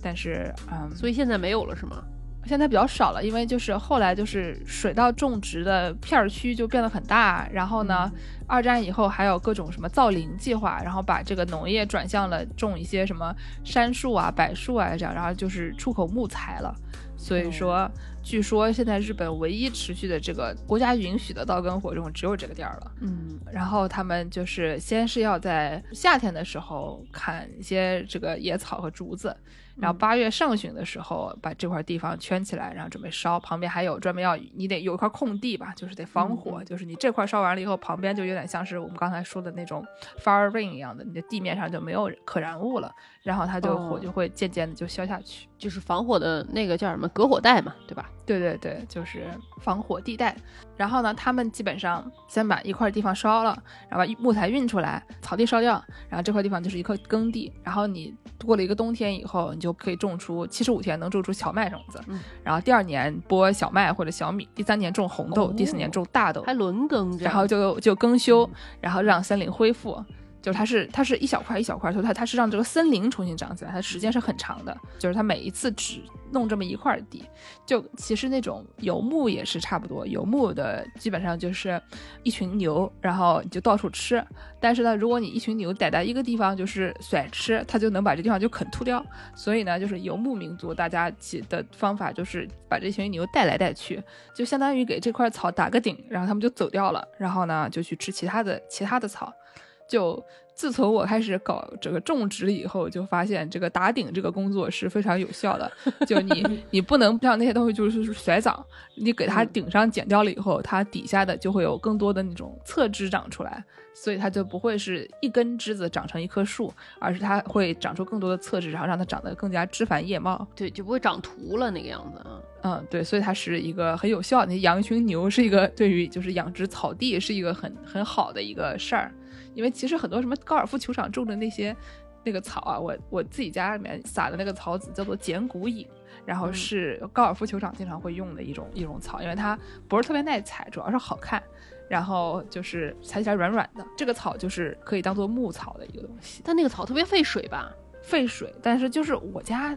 但是，嗯，所以现在没有了是吗？现在比较少了，因为就是后来就是水稻种植的片儿区就变得很大，然后呢，二战以后还有各种什么造林计划，然后把这个农业转向了种一些什么杉树啊、柏树啊这样，然后就是出口木材了。所以说，据说现在日本唯一持续的这个国家允许的稻耕火种只有这个地儿了。嗯，然后他们就是先是要在夏天的时候砍一些这个野草和竹子。然后八月上旬的时候，把这块地方圈起来，然后准备烧。旁边还有专门要你得有一块空地吧，就是得防火。就是你这块烧完了以后，旁边就有点像是我们刚才说的那种 fire ring 一样的，你的地面上就没有可燃物了，然后它就火就会渐渐的就消下去。就是防火的那个叫什么隔火带嘛，对吧？对对对，就是防火地带。然后呢，他们基本上先把一块地方烧了，然后把木材运出来，草地烧掉，然后这块地方就是一块耕地。然后你过了一个冬天以后，你就可以种出七十五天能种出小麦种子。嗯。然后第二年播小麦或者小米，第三年种红豆，第四年种大豆，还轮耕，然后就就更修，然后让森林恢复。就是它是它是一小块一小块，所以它它是让这个森林重新长起来，它时间是很长的。就是它每一次只弄这么一块地，就其实那种游牧也是差不多。游牧的基本上就是一群牛，然后你就到处吃。但是呢，如果你一群牛逮在一个地方就是甩吃，它就能把这地方就啃秃掉。所以呢，就是游牧民族大家起的方法就是把这群牛带来带去，就相当于给这块草打个顶，然后他们就走掉了。然后呢，就去吃其他的其他的草。就自从我开始搞这个种植以后，就发现这个打顶这个工作是非常有效的。就你 *laughs* 你不能让那些东西就是甩长，你给它顶上剪掉了以后，它底下的就会有更多的那种侧枝长出来，所以它就不会是一根枝子长成一棵树，而是它会长出更多的侧枝，然后让它长得更加枝繁叶茂。对，就不会长秃了那个样子啊。嗯，对，所以它是一个很有效。你养一群牛是一个对于就是养殖草地是一个很很好的一个事儿。因为其实很多什么高尔夫球场种的那些那个草啊，我我自己家里面撒的那个草籽叫做剪骨隐，然后是高尔夫球场经常会用的一种一种草，因为它不是特别耐踩，主要是好看，然后就是踩起来软软的。这个草就是可以当做牧草的一个东西，但那个草特别费水吧？费水，但是就是我家。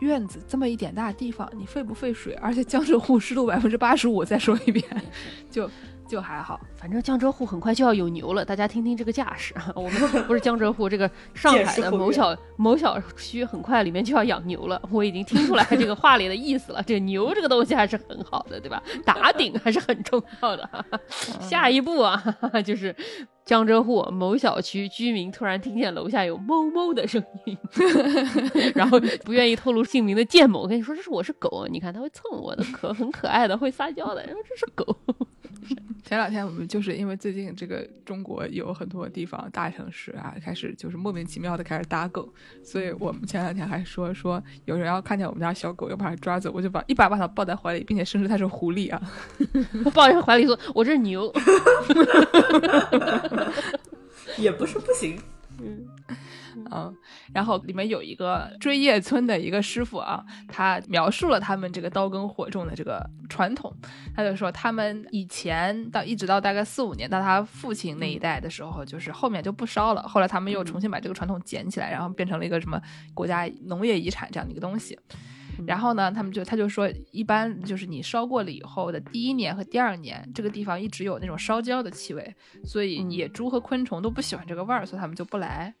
院子这么一点大地方，你费不费水？而且江浙沪湿度百分之八十五，再说一遍，*laughs* 就就还好。反正江浙沪很快就要有牛了，大家听听这个架势。我们不是江浙沪，这个上海的某小某小区很快里面就要养牛了。我已经听出来这个话里的意思了。这个牛这个东西还是很好的，对吧？打顶还是很重要的。下一步啊，就是江浙沪某小区居民突然听见楼下有哞哞的声音，*laughs* 然后不愿意透露姓名的建某跟你说：“这是我是狗，你看它会蹭我的壳，很可爱的，会撒娇的。”然后这是狗。前两天我们就是因为最近这个中国有很多地方大城市啊，开始就是莫名其妙的开始打狗，所以我们前两天还说说有人要看见我们家小狗要把它抓走，我就把一把把它抱在怀里，并且声称它是狐狸啊，抱在怀里说我这是牛，*laughs* 也不是不行，嗯。嗯，然后里面有一个追叶村的一个师傅啊，他描述了他们这个刀耕火种的这个传统。他就说，他们以前到一直到大概四五年到他父亲那一代的时候，就是后面就不烧了。后来他们又重新把这个传统捡起来，然后变成了一个什么国家农业遗产这样的一个东西。然后呢，他们就他就说，一般就是你烧过了以后的第一年和第二年，这个地方一直有那种烧焦的气味，所以野猪和昆虫都不喜欢这个味儿，所以他们就不来。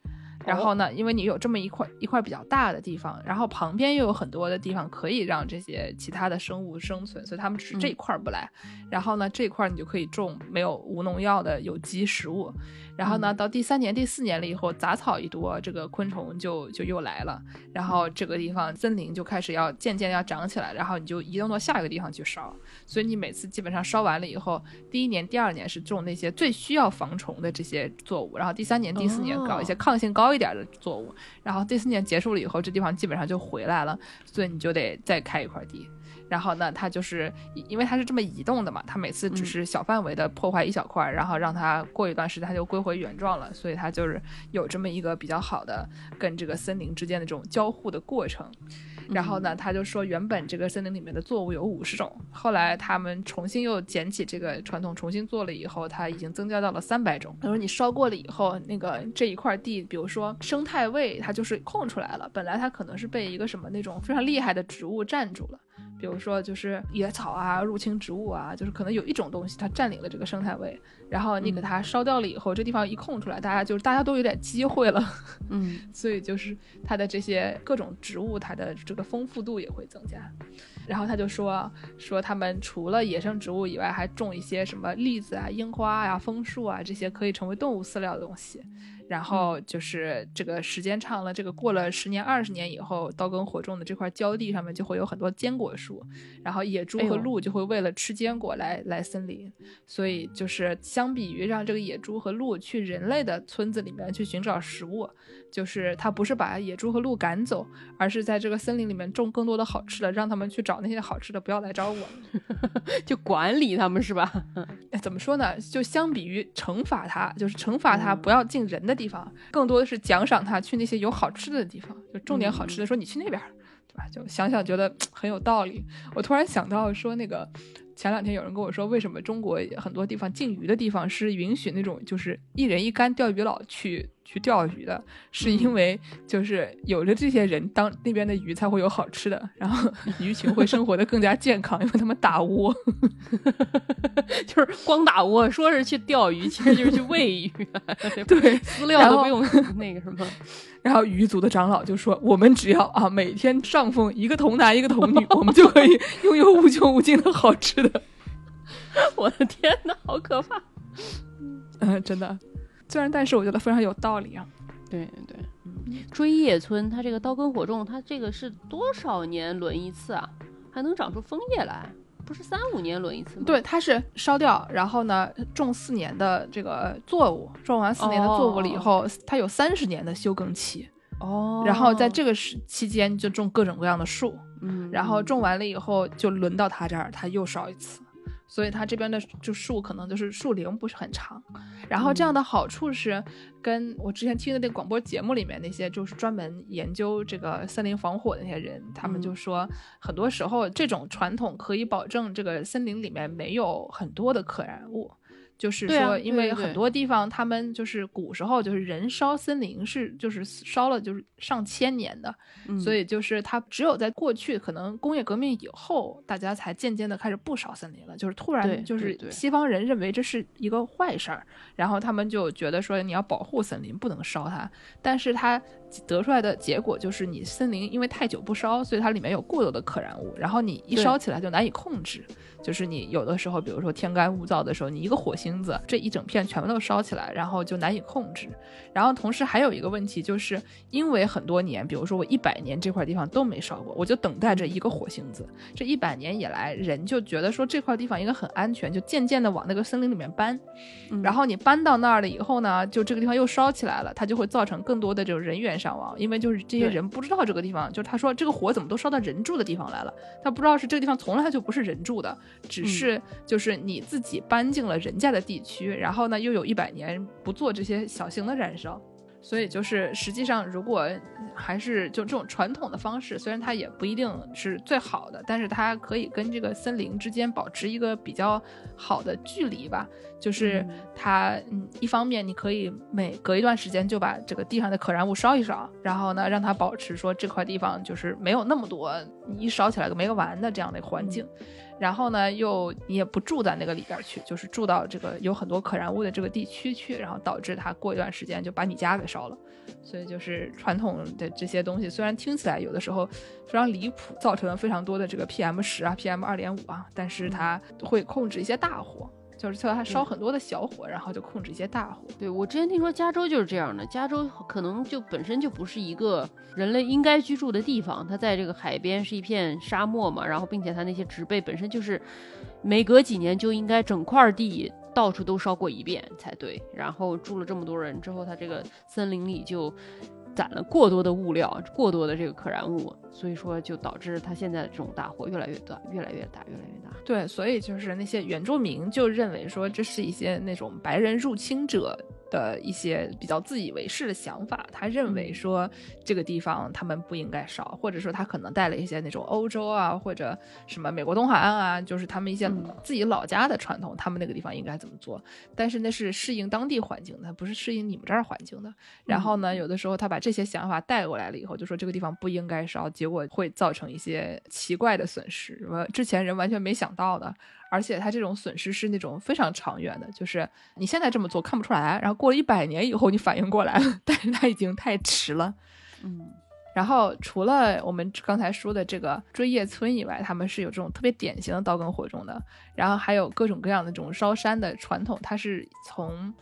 然后呢，因为你有这么一块一块比较大的地方，然后旁边又有很多的地方可以让这些其他的生物生存，所以他们只是这一块不来。然后呢，这一块你就可以种没有无农药的有机食物。然后呢，到第三年、第四年了以后，杂草一多，这个昆虫就就又来了。然后这个地方森林就开始要渐渐要长起来，然后你就移动到下一个地方去烧。所以你每次基本上烧完了以后，第一年、第二年是种那些最需要防虫的这些作物，然后第三年、第四年搞一些抗性高一点的作物，然后第四年结束了以后，这地方基本上就回来了。所以你就得再开一块地。然后呢，它就是因为它是这么移动的嘛，它每次只是小范围的破坏一小块，然后让它过一段时间它就归回原状了，所以它就是有这么一个比较好的跟这个森林之间的这种交互的过程。然后呢，他就说原本这个森林里面的作物有五十种，后来他们重新又捡起这个传统重新做了以后，它已经增加到了三百种。他说你烧过了以后，那个这一块地，比如说生态位，它就是空出来了，本来它可能是被一个什么那种非常厉害的植物占住了。比如说，就是野草啊、入侵植物啊，就是可能有一种东西它占领了这个生态位，然后你给它烧掉了以后，这地方一空出来，大家就是大家都有点机会了，嗯，*laughs* 所以就是它的这些各种植物，它的这个丰富度也会增加。然后他就说说他们除了野生植物以外，还种一些什么栗子啊、樱花呀、枫树啊这些可以成为动物饲料的东西。然后就是这个时间长了，这个过了十年、二十年以后，刀耕火种的这块焦地上面就会有很多坚果树，然后野猪和鹿就会为了吃坚果来来森林。所以就是相比于让这个野猪和鹿去人类的村子里面去寻找食物，就是他不是把野猪和鹿赶走，而是在这个森林里面种更多的好吃的，让他们去找那些好吃的，不要来找我，*laughs* 就管理他们是吧？*laughs* 怎么说呢？就相比于惩罚他，就是惩罚他不要进人的。地方更多的是奖赏他去那些有好吃的地方，就种点好吃的，说你去那边，对吧？就想想觉得 *tsk* 很有道理。我突然想到说，那个前两天有人跟我说，为什么中国很多地方禁渔的地方是允许那种就是一人一竿钓鱼佬去。去钓鱼的，是因为就是有了这些人，当那边的鱼才会有好吃的，然后鱼群会生活的更加健康，因为他们打窝，*laughs* 就是光打窝，说是去钓鱼，其实就是去喂鱼，*laughs* *laughs* 对，饲料都不用那个什么。然后鱼族的长老就说：“我们只要啊，每天上奉一个童男一个童女，我们就可以拥有无穷无尽的好吃的。”我的天哪，好可怕！嗯，真的。虽然，但是我觉得非常有道理啊。对对，追叶村它这个刀耕火种，它这个是多少年轮一次啊？还能长出枫叶来？不是三五年轮一次吗？对，它是烧掉，然后呢种四年的这个作物，种完四年的作物了以后，它有三十年的休耕期。哦。然后在这个时期间就种各种各样的树。嗯。然后种完了以后，就轮到他这儿，他又烧一次。所以它这边的就树可能就是树龄不是很长。然后这样的好处是，跟我之前听的那个广播节目里面那些就是专门研究这个森林防火的那些人，他们就说，很多时候这种传统可以保证这个森林里面没有很多的可燃物。就是说，因为很多地方他们就是古时候就是人烧森林是就是烧了就是上千年的，嗯。所以就是它只有在过去可能工业革命以后，大家才渐渐的开始不烧森林了，就是突然就是西方人认为这是一个坏事儿，然后他们就觉得说你要保护森林，不能烧它，但是它得出来的结果就是你森林因为太久不烧，所以它里面有过多的可燃物，然后你一烧起来就难以控制。就是你有的时候，比如说天干物燥的时候，你一个火星子这一整片全部都烧起来，然后就难以控制。然后同时还有一个问题，就是因为很多年，比如说我一百年这块地方都没烧过，我就等待着一个火星子。这一百年以来，人就觉得说这块地方应该很安全，就渐渐的往那个森林里面搬。嗯然后你搬到那儿了以后呢，就这个地方又烧起来了，它就会造成更多的这种人员伤亡，因为就是这些人不知道这个地方，就是他说这个火怎么都烧到人住的地方来了，他不知道是这个地方从来就不是人住的，只是就是你自己搬进了人家的地区，然后呢又有一百年不做这些小型的燃烧。所以就是，实际上，如果还是就这种传统的方式，虽然它也不一定是最好的，但是它可以跟这个森林之间保持一个比较好的距离吧。就是它，嗯，一方面你可以每隔一段时间就把这个地上的可燃物烧一烧，然后呢，让它保持说这块地方就是没有那么多你一烧起来个没个完的这样的环境。然后呢，又你也不住在那个里边去，就是住到这个有很多可燃物的这个地区去，然后导致它过一段时间就把你家给烧了。所以就是传统的这些东西，虽然听起来有的时候非常离谱，造成了非常多的这个 PM 十啊、PM 二点五啊，但是它会控制一些大火，就是虽然它烧很多的小火，然后就控制一些大火。对我之前听说加州就是这样的，加州可能就本身就不是一个人类应该居住的地方，它在这个海边是一片沙漠嘛，然后并且它那些植被本身就是每隔几年就应该整块地到处都烧过一遍才对，然后住了这么多人之后，它这个森林里就攒了过多的物料，过多的这个可燃物，所以说就导致他现在的这种大火越来越大，越来越大，越来越大。对，所以就是那些原住民就认为说这是一些那种白人入侵者的一些比较自以为是的想法。他认为说这个地方他们不应该烧，或者说他可能带了一些那种欧洲啊或者什么美国东海岸啊，就是他们一些嗯自己老家的传统，他们那个地方应该怎么做。但是那是适应当地环境的，不是适应你们这儿环境的。然后呢，有的时候他把这些想法带过来了以后，就说这个地方不应该烧，结果会造成一些奇怪的损失，什么之前人完全没想到的。而且它这种损失是那种非常长远的，就是你现在这么做看不出来，然后过了一百年以后你反应过来了，*laughs* 但是它已经太迟了。嗯然后除了我们刚才说的这个追叶村以外，他们是有这种特别典型的刀耕火种的，然后还有各种各样的这种烧山的传统，它是从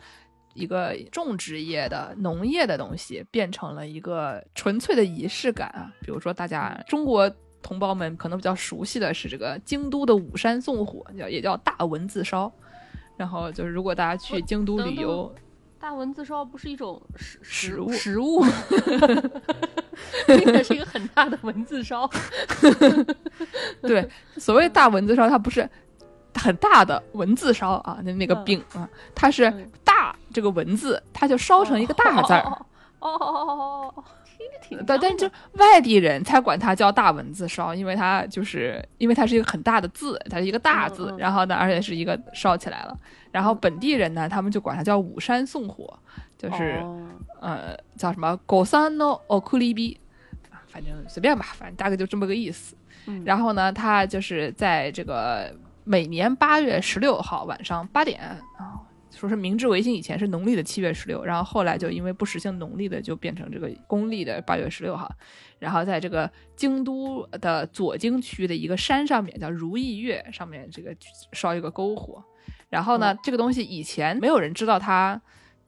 一个种植业的农业的东西变成了一个纯粹的仪式感啊。比如说大家中国同胞们可能比较熟悉的是这个京都的五山纵火，叫也叫大蚊子烧。然后就是如果大家去京都等等旅游，大蚊子烧不是一种食食物食物吗？*laughs* 听起来是一个很大的蚊子烧。*laughs* 对，所谓大蚊子烧，它不是很大的文字烧啊，那那个嗯饼啊，它是嗯大这个文字，它就烧成一个大字儿。哦哦哦哦哦哦，听着挺但但就外地人才管它叫大文字烧，因为它就是因为它是一个很大的字，它是一个大字，然后呢，而且是一个烧起来了。然后本地人呢，他们就管它叫五山送火，就是、哦呃叫什么狗山の奥库利比，反正随便吧，反正大概就这么个意思。嗯然后呢，他就是在这个每年八月十六号晚上八点啊，说是明治维新以前是农历的七月十六，然后后来就因为不实行农历的，就变成这个公历的八月十六号。然后在这个京都的左京区的一个山上面，叫如意月上面，这个烧一个篝火。然后呢，这个东西以前没有人知道它。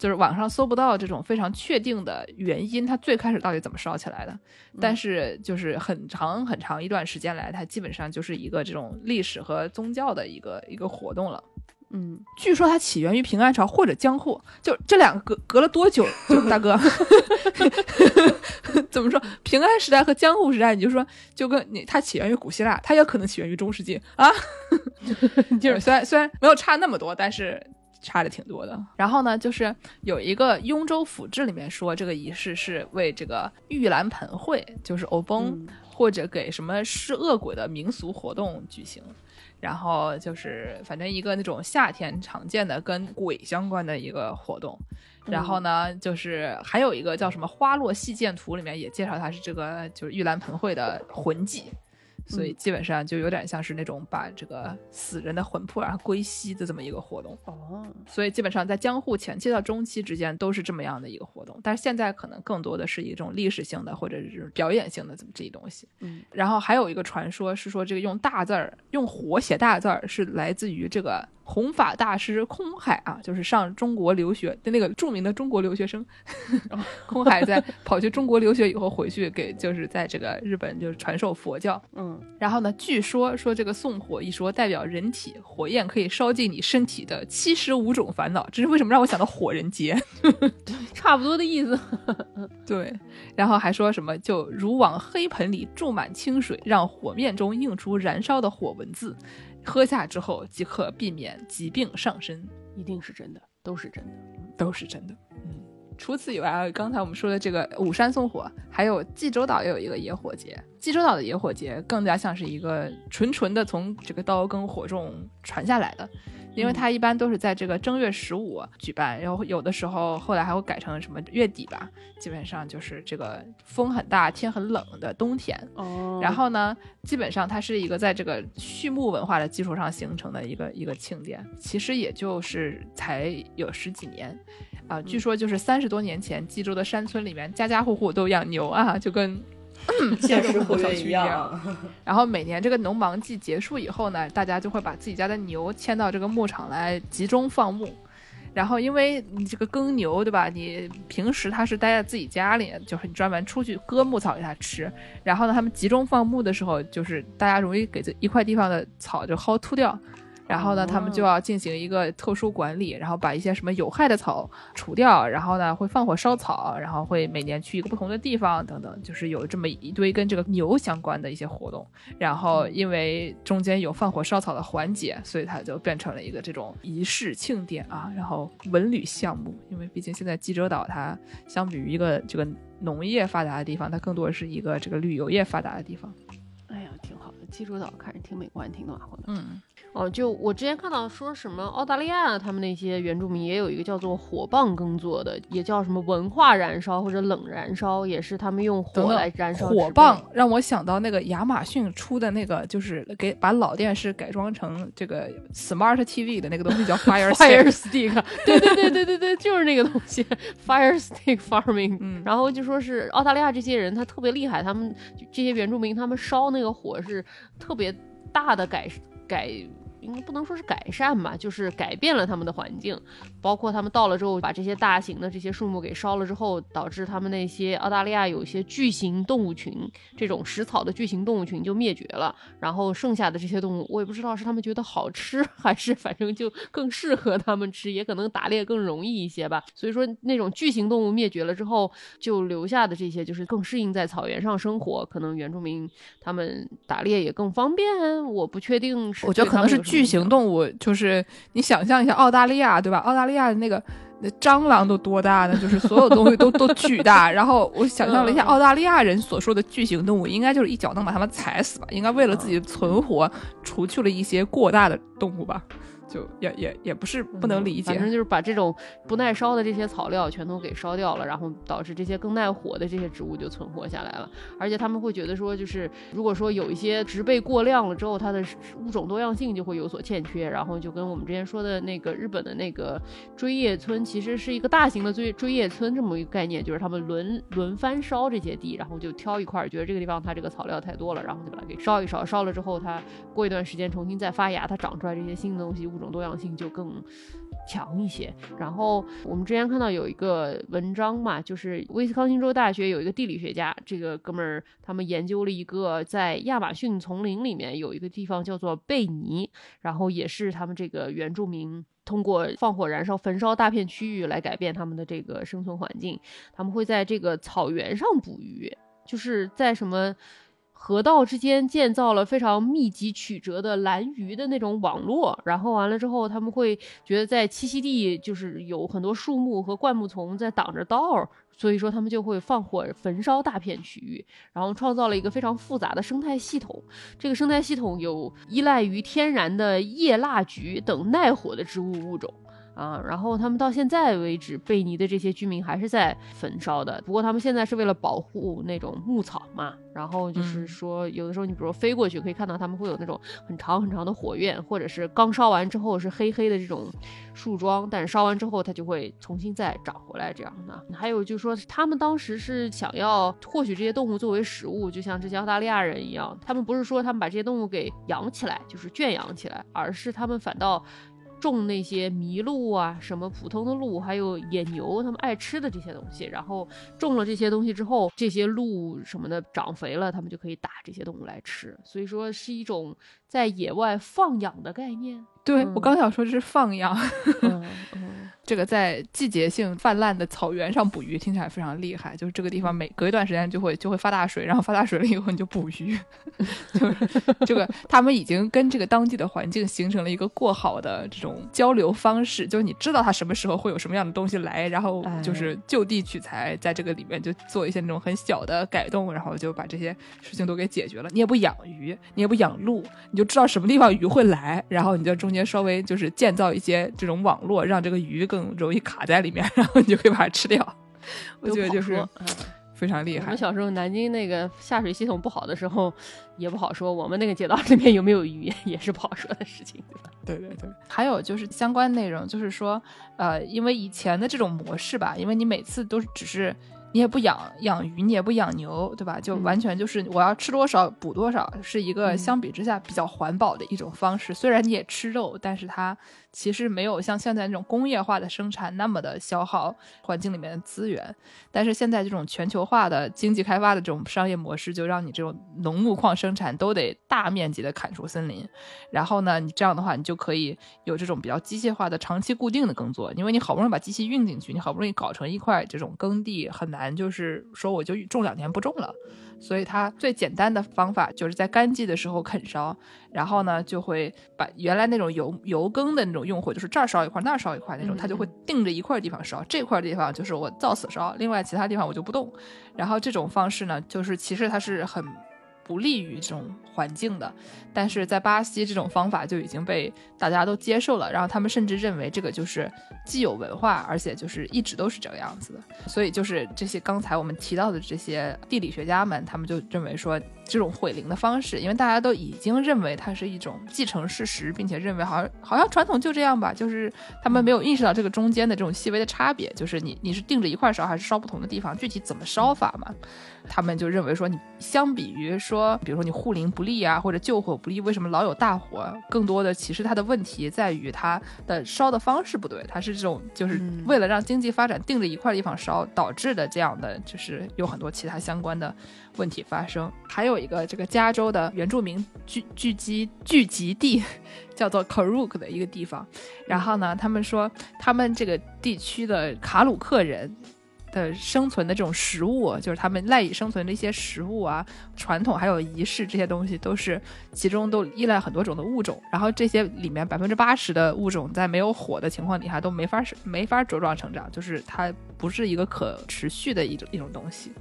就是网上搜不到这种非常确定的原因，它最开始到底怎么烧起来的？但是就是很长很长一段时间来，它基本上就是一个这种历史和宗教的一个一个活动了。嗯，据说它起源于平安朝或者江户，就这两个隔隔了多久？就大哥，*laughs* 怎么说？平安时代和江户时代，你就说就跟你它起源于古希腊，它也可能起源于中世纪啊。*laughs* 就是虽然虽然没有差那么多，但是差的挺多的。然后呢，就是有一个《雍州府志》里面说，这个仪式是为这个玉兰盆会，就是欧崩、嗯或者给什么施恶鬼的民俗活动举行。然后就是反正一个那种夏天常见的跟鬼相关的一个活动。然后呢，就是还有一个叫什么《花落细剑图》里面也介绍它是这个就是玉兰盆会的魂祭。所以基本上就有点像是那种把这个死人的魂魄然后归西的这么一个活动。哦，所以基本上在江户前期到中期之间都是这么样的一个活动，但是现在可能更多的是一种历史性的或者是表演性的这么这些东西。嗯，然后还有一个传说是说这个用大字儿用火写大字儿是来自于这个弘法大师空海啊，就是上中国留学的那个著名的中国留学生。*laughs* 空海在 *laughs* 跑去中国留学以后回去给就是在这个日本就是传授佛教。嗯，然后呢，据说说这个送火一说代表人体火焰可以烧尽你身体的七十五种烦恼，这是为什么让我想到火人节？*laughs* 差不多的意思。对，然后还说什么就如往黑盆里注满清水，让火面中映出燃烧的火文字，喝下之后即可避免疾病上身，一定是真的，都是真的。都是真的。嗯，除此以外啊，刚才我们说的这个五山送火，还有济州岛也有一个野火节。济州岛的野火节更加像是一个纯纯的从这个刀耕火种传下来的。因为它一般都是在这个正月十五举办，然后有的时候后来还会改成什么月底吧，基本上就是这个风很大、天很冷的冬天。哦然后呢，基本上它是一个在这个畜牧文化的基础上形成的一个一个庆典，其实也就是才有十几年，啊、据说就是三十多年前，济州的山村里面家家户户都养牛啊，就跟现实活小跃一。样。然后每年这个农忙季结束以后呢，大家就会把自己家的牛牵到这个牧场来集中放牧。然后因为你这个耕牛，对吧？你平时它是待在自己家里，就是你专门出去割牧草给它吃。然后呢，他们集中放牧的时候，就是大家容易给这一块地方的草就薅秃掉。然后呢，他们就要进行一个特殊管理，然后把一些什么有害的草除掉，然后呢会放火烧草，然后会每年去一个不同的地方等等，就是有这么一堆跟这个牛相关的一些活动。然后因为中间有放火烧草的环节，所以它就变成了一个这种仪式庆典啊，然后文旅项目。因为毕竟现在济州岛它相比于一个这个农业发达的地方，它更多是一个这个旅游业发达的地方。哎呀，挺好的。济州岛看着挺美观，挺暖和的。嗯，哦，就我之前看到说什么澳大利亚他们那些原住民也有一个叫做火棒耕作的，也叫什么文化燃烧或者冷燃烧，也是他们用火来燃烧火棒让我想到那个亚马逊出的那个，就是给把老电视改装成这个 Smart TV 的那个东西叫 *laughs* Fire Fire。*laughs* Stick，对对对对对对，就是那个东西，Fire Stick Farming。嗯，然后就说是澳大利亚这些人他特别厉害，他们这些原住民他们烧那个火是特别大的改改。应该不能说是改善吧，就是改变了他们的环境，包括他们到了之后，把这些大型的这些树木给烧了之后，导致他们那些澳大利亚有一些巨型动物群，这种食草的巨型动物群就灭绝了。然后剩下的这些动物，我也不知道是他们觉得好吃，还是反正就更适合他们吃，也可能打猎更容易一些吧。所以说，那种巨型动物灭绝了之后，就留下的这些就是更适应在草原上生活，可能原住民他们打猎也更方便。我不确定是，我觉得可能是巨型动物，就是你想象一下澳大利亚，对吧？澳大利亚的那个。那蟑螂都多大呢？就是所有东西都 *laughs* 都巨大。然后我想象了一下，澳大利亚人所说的巨型动物，应该就是一脚能把它们踩死吧？应该为了自己存活，除去了一些过大的动物吧？就也也也不是不能理解，反正就是把这种不耐烧的这些草料全都给烧掉了，然后导致这些更耐火的这些植物就存活下来了。而且他们会觉得说，就是如果说有一些植被过量了之后，它的物种多样性就会有所欠缺。然后就跟我们之前说的那个日本的那个锥叶村，其实是一个大型的锥锥叶村这么一个概念，就是他们轮轮番烧这些地，然后就挑一块，觉得这个地方它这个草料太多了，然后就把它给烧一烧，烧了之后它过一段时间重新再发芽，它长出来这些新的东西物。种多样性就更强一些。然后我们之前看到有一个文章嘛，就是威斯康星州大学有一个地理学家，这个哥们儿他们研究了一个在亚马逊丛林里面有一个地方叫做贝尼，然后也是他们这个原住民。通过放火燃烧、焚烧大片区域来改变他们的这个生存环境，他们会在这个草原上捕鱼，就是在什么河道之间建造了非常密集曲折的蓝鱼的那种网络，然后完了之后，他们会觉得在栖息地就是有很多树木和灌木丛在挡着道。所以说，他们就会放火焚烧大片区域，然后创造了一个非常复杂的生态系统。这个生态系统有依赖于天然的叶蜡菊等耐火的植物物种。啊，然后他们到现在为止，贝尼的这些居民还是在焚烧的。不过他们现在是为了保护那种牧草嘛。然后就是说，有的时候你比如飞过去，可以看到他们会有那种很长很长的火焰，或者是刚烧完之后是黑黑的这种树桩，但是烧完之后它就会重新再长回来这样的。还有就是说，他们当时是想要获取这些动物作为食物，就像这些澳大利亚人一样，他们不是说他们把这些动物给养起来，就是圈养起来，而是他们反倒。种那些麋鹿啊，什么普通的鹿，还有野牛，他们爱吃的这些东西。然后种了这些东西之后，这些鹿什么的长肥了，他们就可以打这些动物来吃。所以说是一种在野外放养的概念。对我刚想说这是放养。*laughs* 这个在季节性泛滥的草原上捕鱼，听起来非常厉害。就是这个地方每隔一段时间就会就会发大水，然后发大水了以后你就捕鱼。*laughs* 就是这个他们已经跟这个当地的环境形成了一个过好的这种交流方式，就是你知道它什么时候会有什么样的东西来，然后就是就地取材，在这个里面就做一些那种很小的改动，然后就把这些事情都给解决了。你也不养鱼，你也不养鹿，你就知道什么地方鱼会来，然后你在中间稍微就是建造一些这种网络，让这个鱼。更容易卡在里面，*laughs* 然后你就可以把它吃掉。*laughs* 我觉得就是非常厉害。我们小时候南京那个下水系统不好的时候，也不好说。我们那个街道里面有没有鱼，也是不好说的事情，对吧？*laughs* 对对对。还有就是相关内容，就是说，呃，因为以前的这种模式吧，因为你每次都是只是。你也不养养鱼，你也不养牛，对吧？就完全就是我要吃多少补多少，是一个相比之下比较环保的一种方式。虽然你也吃肉，但是它其实没有像现在那种工业化的生产那么的消耗环境里面的资源。但是现在这种全球化的经济开发的这种商业模式，就让你这种农牧矿生产都得大面积的砍除森林。然后呢，你这样的话，你就可以有这种比较机械化的长期固定的耕作，因为你好不容易把机器运进去，你好不容易搞成一块这种耕地，很难。就是说，我就种两年不种了，所以它最简单的方法就是在干季的时候啃烧，然后呢，就会把原来那种油油耕的那种用火，就是这儿烧一块，那儿烧一块那种，它就会定着一块地方烧，这块地方就是我照死烧，另外其他地方我就不动。然后这种方式呢，就是其实它是很不利于这种环境的。但是在巴西，这种方法就已经被大家都接受了，然后他们甚至认为这个就是既有文化，而且就是一直都是这个样子的。所以就是这些刚才我们提到的这些地理学家们，他们就认为说这种毁林的方式，因为大家都已经认为它是一种继承事实，并且认为好像好像传统就这样吧，就是他们没有意识到这个中间的这种细微的差别，就是你你是定着一块烧还是烧不同的地方，具体怎么烧法嘛？他们就认为说你相比于说，比如说你护林不利啊，或者救火。不利，为什么老有大火？更多的其实它的问题在于它的烧的方式不对，它是这种就是为了让经济发展定着一块地方烧导致的这样的，就是有很多其他相关的问题发生。还有一个这个加州的原住民聚聚集聚集地叫做 Karuk 的一个地方，然后呢，他们说他们这个地区的卡鲁克人。的生存的这种食物，就是他们赖以生存的一些食物啊，传统还有仪式这些东西，都是其中都依赖很多种的物种。然后这些里面百分之八十的物种在没有火的情况底下都没法没法茁壮成长，就是它不是一个可持续的一种一种东西。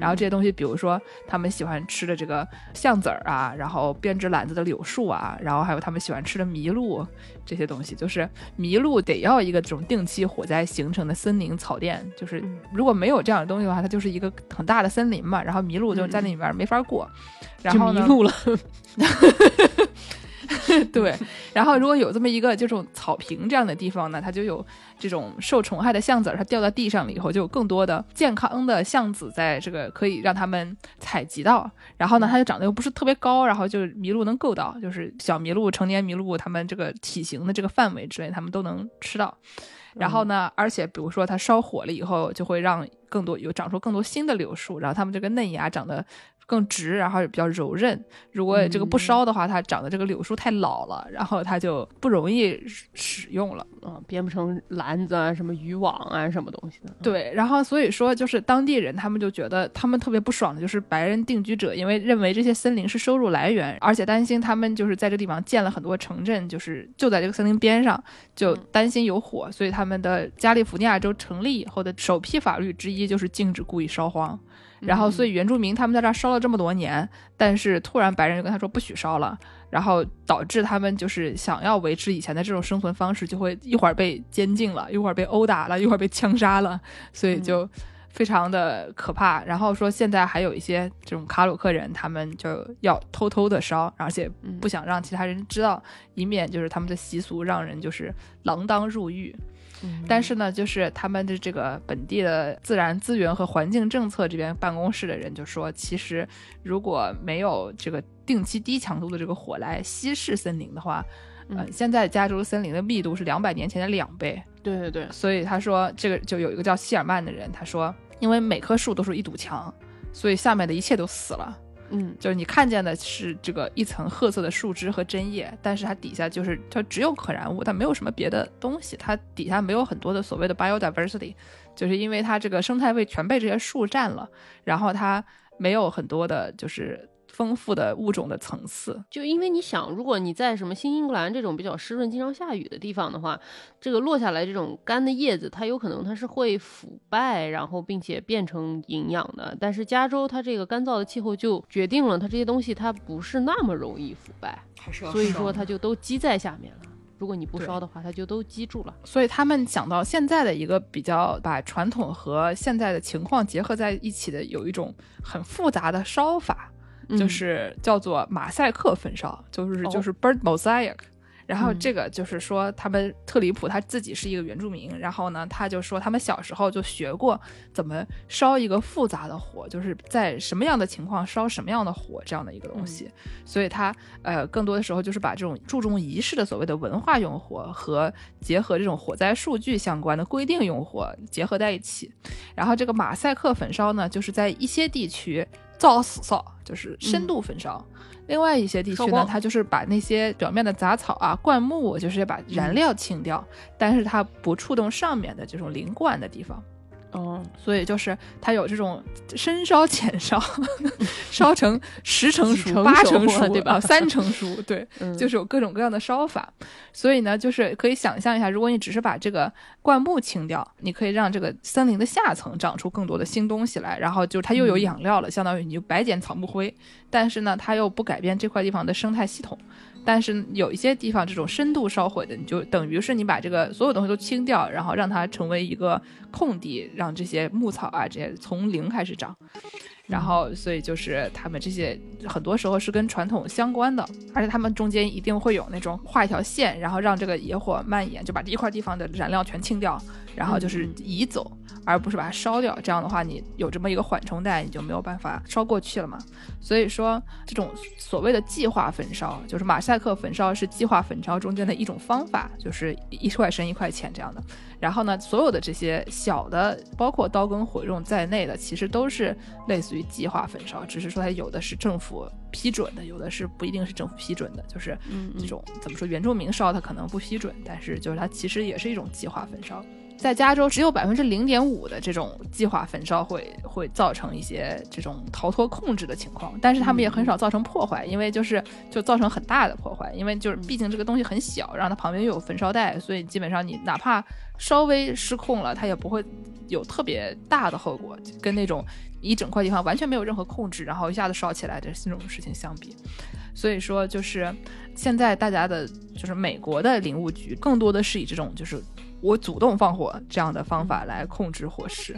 然后这些东西，比如说他们喜欢吃的这个橡子儿啊，然后编织篮子的柳树啊，然后还有他们喜欢吃的麋鹿这些东西，就是麋鹿得要一个这种定期火灾形成的森林草甸，就是。如果没有这样的东西的话，它就是一个很大的森林嘛，然后麋鹿就在那里面没法过，然后迷路了。*laughs* *laughs* 对，然后如果有这么一个这种草坪这样的地方呢，它就有这种受虫害的橡子儿，它掉到地上了以后，就有更多的健康的橡子在这个可以让它们采集到。然后呢，它就长得又不是特别高，然后就麋鹿能够到，就是小麋鹿、成年麋鹿它们这个体型的这个范围之内，它们都能吃到。然后呢，而且比如说它烧火了以后，就会让更多有长出更多新的柳树，然后它们这个嫩芽长得更直，然后也比较柔韧。如果这个不烧的话，它长的这个柳树太老了，然后它就不容易使使用了。嗯，编不成篮子啊，什么渔网啊，什么东西的。对，然后所以说就是当地人他们就觉得他们特别不爽的就是白人定居者，因为认为这些森林是收入来源，而且担心他们就是在这地方建了很多城镇，就是就在这个森林边上，就担心有火，所以他们的加利福尼亚州成立以后的首批法律之一就是禁止故意烧荒。然后，所以原住民他们在这儿烧了这么多年，但是突然白人就跟他说不许烧了，然后导致他们就是想要维持以前的这种生存方式，就会一会儿被监禁了，一会儿被殴打了，一会儿被枪杀了，所以就非常的可怕。然后说现在还有一些这种卡鲁克人，他们就要偷偷的烧，而且不想让其他人知道，以免就是他们的习俗让人就是锒铛入狱。但是呢，就是他们的这个本地的自然资源和环境政策这边办公室的人就说，其实如果没有这个定期低强度的这个火来稀释森林的话，呃，现在加州森林的密度是两百年前的两倍。对对对，所以他说这个就有一个叫希尔曼的人，他说，因为每棵树都是一堵墙，所以下面的一切都死了。嗯，就是你看见的是这个一层褐色的树枝和针叶，但是它底下就是它只有可燃物，它没有什么别的东西，它底下没有很多的所谓的 biodiversity，就是因为它这个生态位全被这些树占了，然后它没有很多的就是丰富的物种的层次。就因为你想，如果你在什么新英格兰这种比较湿润、经常下雨的地方的话，这个落下来这种干的叶子，它有可能它是会腐败，然后并且变成营养的。但是加州它这个干燥的气候就决定了它这些东西它不是那么容易腐败，所以说它就都积在下面了。如果你不烧的话，它就都积住了。所以他们想到现在的一个比较把传统和现在的情况结合在一起的，有一种很复杂的烧法，就嗯是叫做马赛克焚烧，就是哦就是 bird mosaic。然后嗯这个就是说，他们特里普他自己是一个原住民，然后呢，他就说他们小时候就学过怎么烧一个复杂的火，就是在什么样的情况烧什么样的火这样的一个东西。所以他呃更多的时候就是把这种注重仪式的所谓的文化用火和结合这种火灾数据相关的规定用火结合在一起。然后这个马赛克焚烧呢，就是在一些地区造死烧，就是深度焚烧。另外一些地区呢，它就是把那些表面的杂草啊、灌木，就是把燃料清掉，但是它不触动上面的这种零罐的地方。哦，所以就是它有这种深烧、*laughs* 浅烧，烧成十成熟、八成熟，啊对吧啊三成熟，对，嗯就是有各种各样的烧法。所以呢，就是可以想象一下，如果你只是把这个灌木清掉，你可以让这个森林的下层长出更多的新东西来，然后就它又有养料了，相当于你就白捡草木灰，但是呢，它又不改变这块地方的生态系统。但是有一些地方这种深度烧毁的，你就等于是你把这个所有东西都清掉，然后让它成为一个空地，让这些牧草啊这些从零开始长。然后，所以就是他们这些很多时候是跟传统相关的，而且他们中间一定会有那种画一条线，然后让这个野火蔓延，就把这一块地方的燃料全清掉，然后就是移走，而不是把它烧掉。这样的话，你有这么一个缓冲带，你就没有办法烧过去了嘛。所以说，这种所谓的计划焚烧，就是马赛克焚烧是计划焚烧中间的一种方法，就是一块深一块浅这样的。然后呢，所有的这些小的，包括刀耕火种在内的，其实都是类似于计划焚烧，只是说它有的是政府批准的，有的是不一定是政府批准的，就是嗯嗯这种怎么说原住民烧它可能不批准，但是就是它其实也是一种计划焚烧。在加州，只有百分之零点五的这种计划焚烧会会造成一些这种逃脱控制的情况，但是他们也很少造成破坏，因为就是就造成很大的破坏，因为就是毕竟这个东西很小，然后它旁边又有焚烧带，所以基本上你哪怕稍微失控了，它也不会有特别大的后果，跟那种一整块地方完全没有任何控制，然后一下子烧起来的这种事情相比。所以说，就是现在大家的，就是美国的林务局，更多的是以这种就是我主动放火这样的方法来控制火势。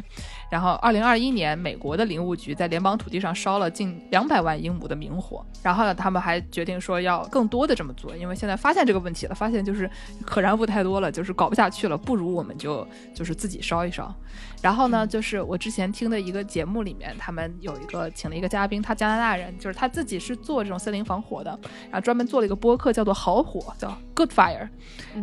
然后，二零二一年，美国的林务局在联邦土地上烧了近两百万英亩的明火。然后呢，他们还决定说要更多的这么做，因为现在发现这个问题了，发现就是可燃物太多了，就是搞不下去了，不如我们就就是自己烧一烧。然后呢，就是我之前听的一个节目里面，他们有一个请了一个嘉宾，他加拿大人，就是他自己是做这种森林防火的，然后专门做了一个播客，叫做好火，叫 Good Fire，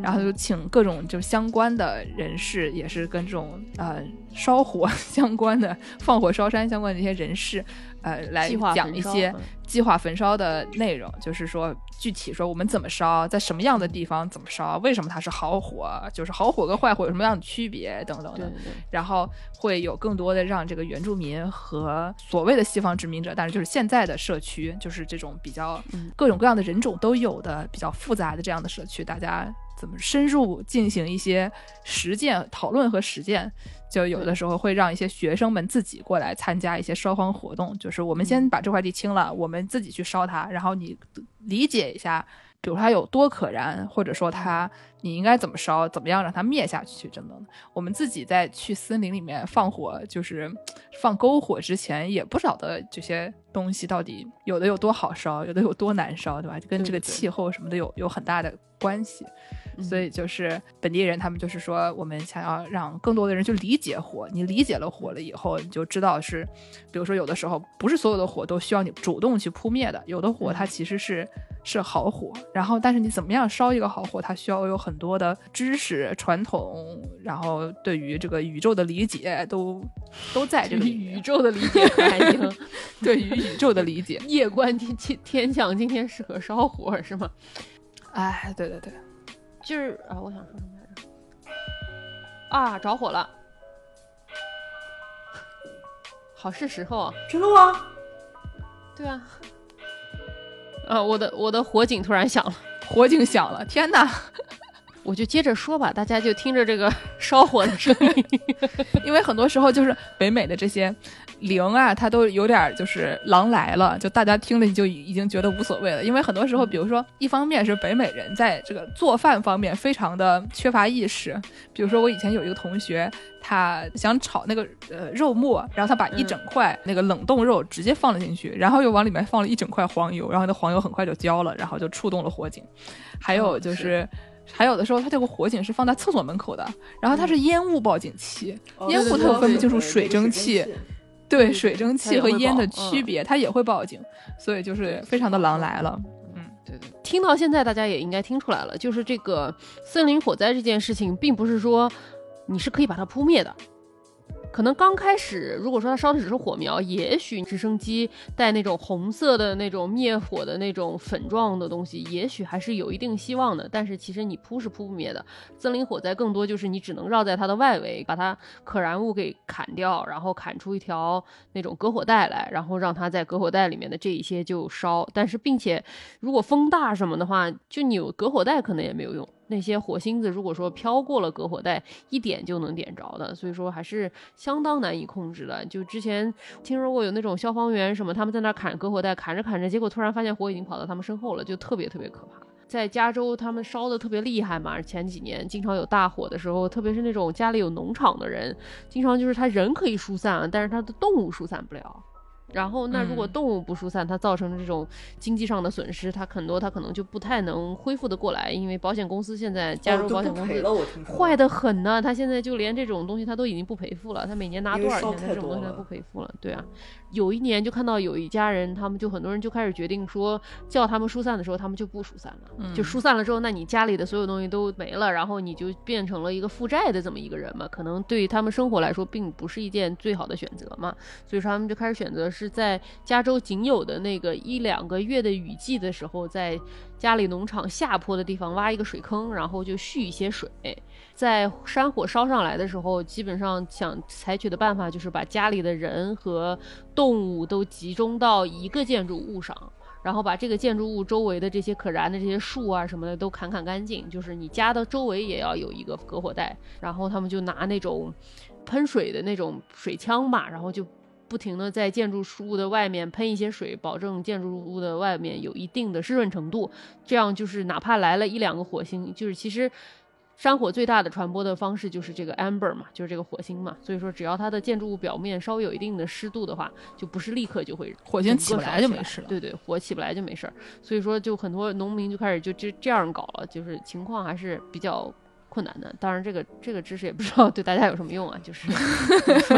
然后就请各种就相关的人士，也是跟这种呃烧火相关的、放火烧山相关的这些人士。呃，来讲一些计划焚烧的内容，就是说具体说我们怎么烧，在什么样的地方怎么烧，为什么它是好火，就是好火跟坏火有什么样的区别等等的。然后会有更多的让这个原住民和所谓的西方殖民者，但是就是现在的社区，就是这种比较各种各样的人种都有的比较复杂的这样的社区，大家怎么深入进行一些实践讨论和实践。就有的时候会让一些学生们自己过来参加一些烧荒活动，就是我们先把这块地清了，我们自己去烧它，然后你理解一下，比如它有多可燃，或者说它你应该怎么烧，怎么样让它灭下去，等等。我们自己在去森林里面放火，就是 *tsk* 放篝火之前，也不晓得这些东西到底有的有多好烧，有的有多难烧，对吧？跟这个气候什么的有有很大的关系。所以就是本地人，他们就是说，我们想要让更多的人去理解火。你理解了火了以后，你就知道是，比如说有的时候不是所有的火都需要你主动去扑灭的，有的火它其实是是好火。然后，但是你怎么样烧一个好火，它需要有很多的知识、传统，然后对于这个宇宙的理解都都在这个宇宙的理解。*laughs* 对于宇宙的理解，*laughs* 夜观天天天象，今天适合烧火是吗？哎，对对对。就是啊，我想说什么来着？啊，着火了！好是时候啊！真的吗？对啊。啊，我的我的火警突然响了，火警响了！天哪！我就接着说吧，大家就听着这个 *laughs* 烧火的声音，*laughs* 因为很多时候就是北美的这些。灵啊，它都有点就是狼来了，就大家听了就已经觉得无所谓了。因为很多时候，比如说，一方面是北美人在这个做饭方面非常的缺乏意识。比如说，我以前有一个同学，他想炒那个呃肉末，然后他把一整块那个冷冻肉直接放了进去，然后又往里面放了一整块黄油，然后那黄油很快就焦了，然后就触动了火警。还有就是，还有的时候它这个火警是放在厕所门口的，然后它是烟雾报警器，烟雾它分不清楚水蒸气。对水蒸气和烟的区别，它也会报警，所以就是非常的狼来了。嗯，对对，听到现在大家也应该听出来了，就是这个森林火灾这件事情，并不是说你是可以把它扑灭的。可能刚开始，如果说它烧的只是火苗，也许直升机带那种红色的那种灭火的那种粉状的东西，也许还是有一定希望的。但是其实你扑是扑不灭的。森林火灾更多就是你只能绕在它的外围，把它可燃物给砍掉，然后砍出一条那种隔火带来，然后让它在隔火带里面的这一些就烧。但是并且如果风大什么的话，就你有隔火带可能也没有用。那些火星子如果说飘过了隔火带，一点就能点着的，所以说还是相当难以控制的。就之前听说过有那种消防员什么，他们在那砍隔火带，砍着砍着，结果突然发现火已经跑到他们身后了，就特别特别可怕。在加州，他们烧的特别厉害嘛，前几年经常有大火的时候，特别是那种家里有农场的人，经常就是他人可以疏散，但是他的动物疏散不了。然后，那如果动物不疏散，它造成的这种经济上的损失，它很多，它可能就不太能恢复的过来，因为保险公司现在加入保险公司坏的很呢，它现在就连这种东西它都已经不赔付了，它每年拿多少钱，这种东西它不赔付了，对啊。有一年就看到有一家人，他们就很多人就开始决定说，叫他们疏散的时候，他们就不疏散了。就疏散了之后，那你家里的所有东西都没了，然后你就变成了一个负债的这么一个人嘛？可能对于他们生活来说，并不是一件最好的选择嘛。所以说他们就开始选择是是在加州仅有的那个一两个月的雨季的时候，在家里农场下坡的地方挖一个水坑，然后就蓄一些水。在山火烧上来的时候，基本上想采取的办法就是把家里的人和动物都集中到一个建筑物上，然后把这个建筑物周围的这些可燃的这些树啊什么的都砍砍干净。就是你家的周围也要有一个隔火带。然后他们就拿那种喷水的那种水枪嘛，然后就不停的在建筑物的外面喷一些水，保证建筑物的外面有一定的湿润程度。这样就是哪怕来了一两个火星，就是其实。山火最大的传播的方式就是这个 amber 嘛，就是这个火星嘛。所以说，只要它的建筑物表面稍微有一定的湿度的话，就不是立刻就会火星起不来就没事了。对对，火起不来就没事儿。所以说，就很多农民就开始就这这样搞了，就是情况还是比较困难的。当然，这个这个知识也不知道对大家有什么用啊，就是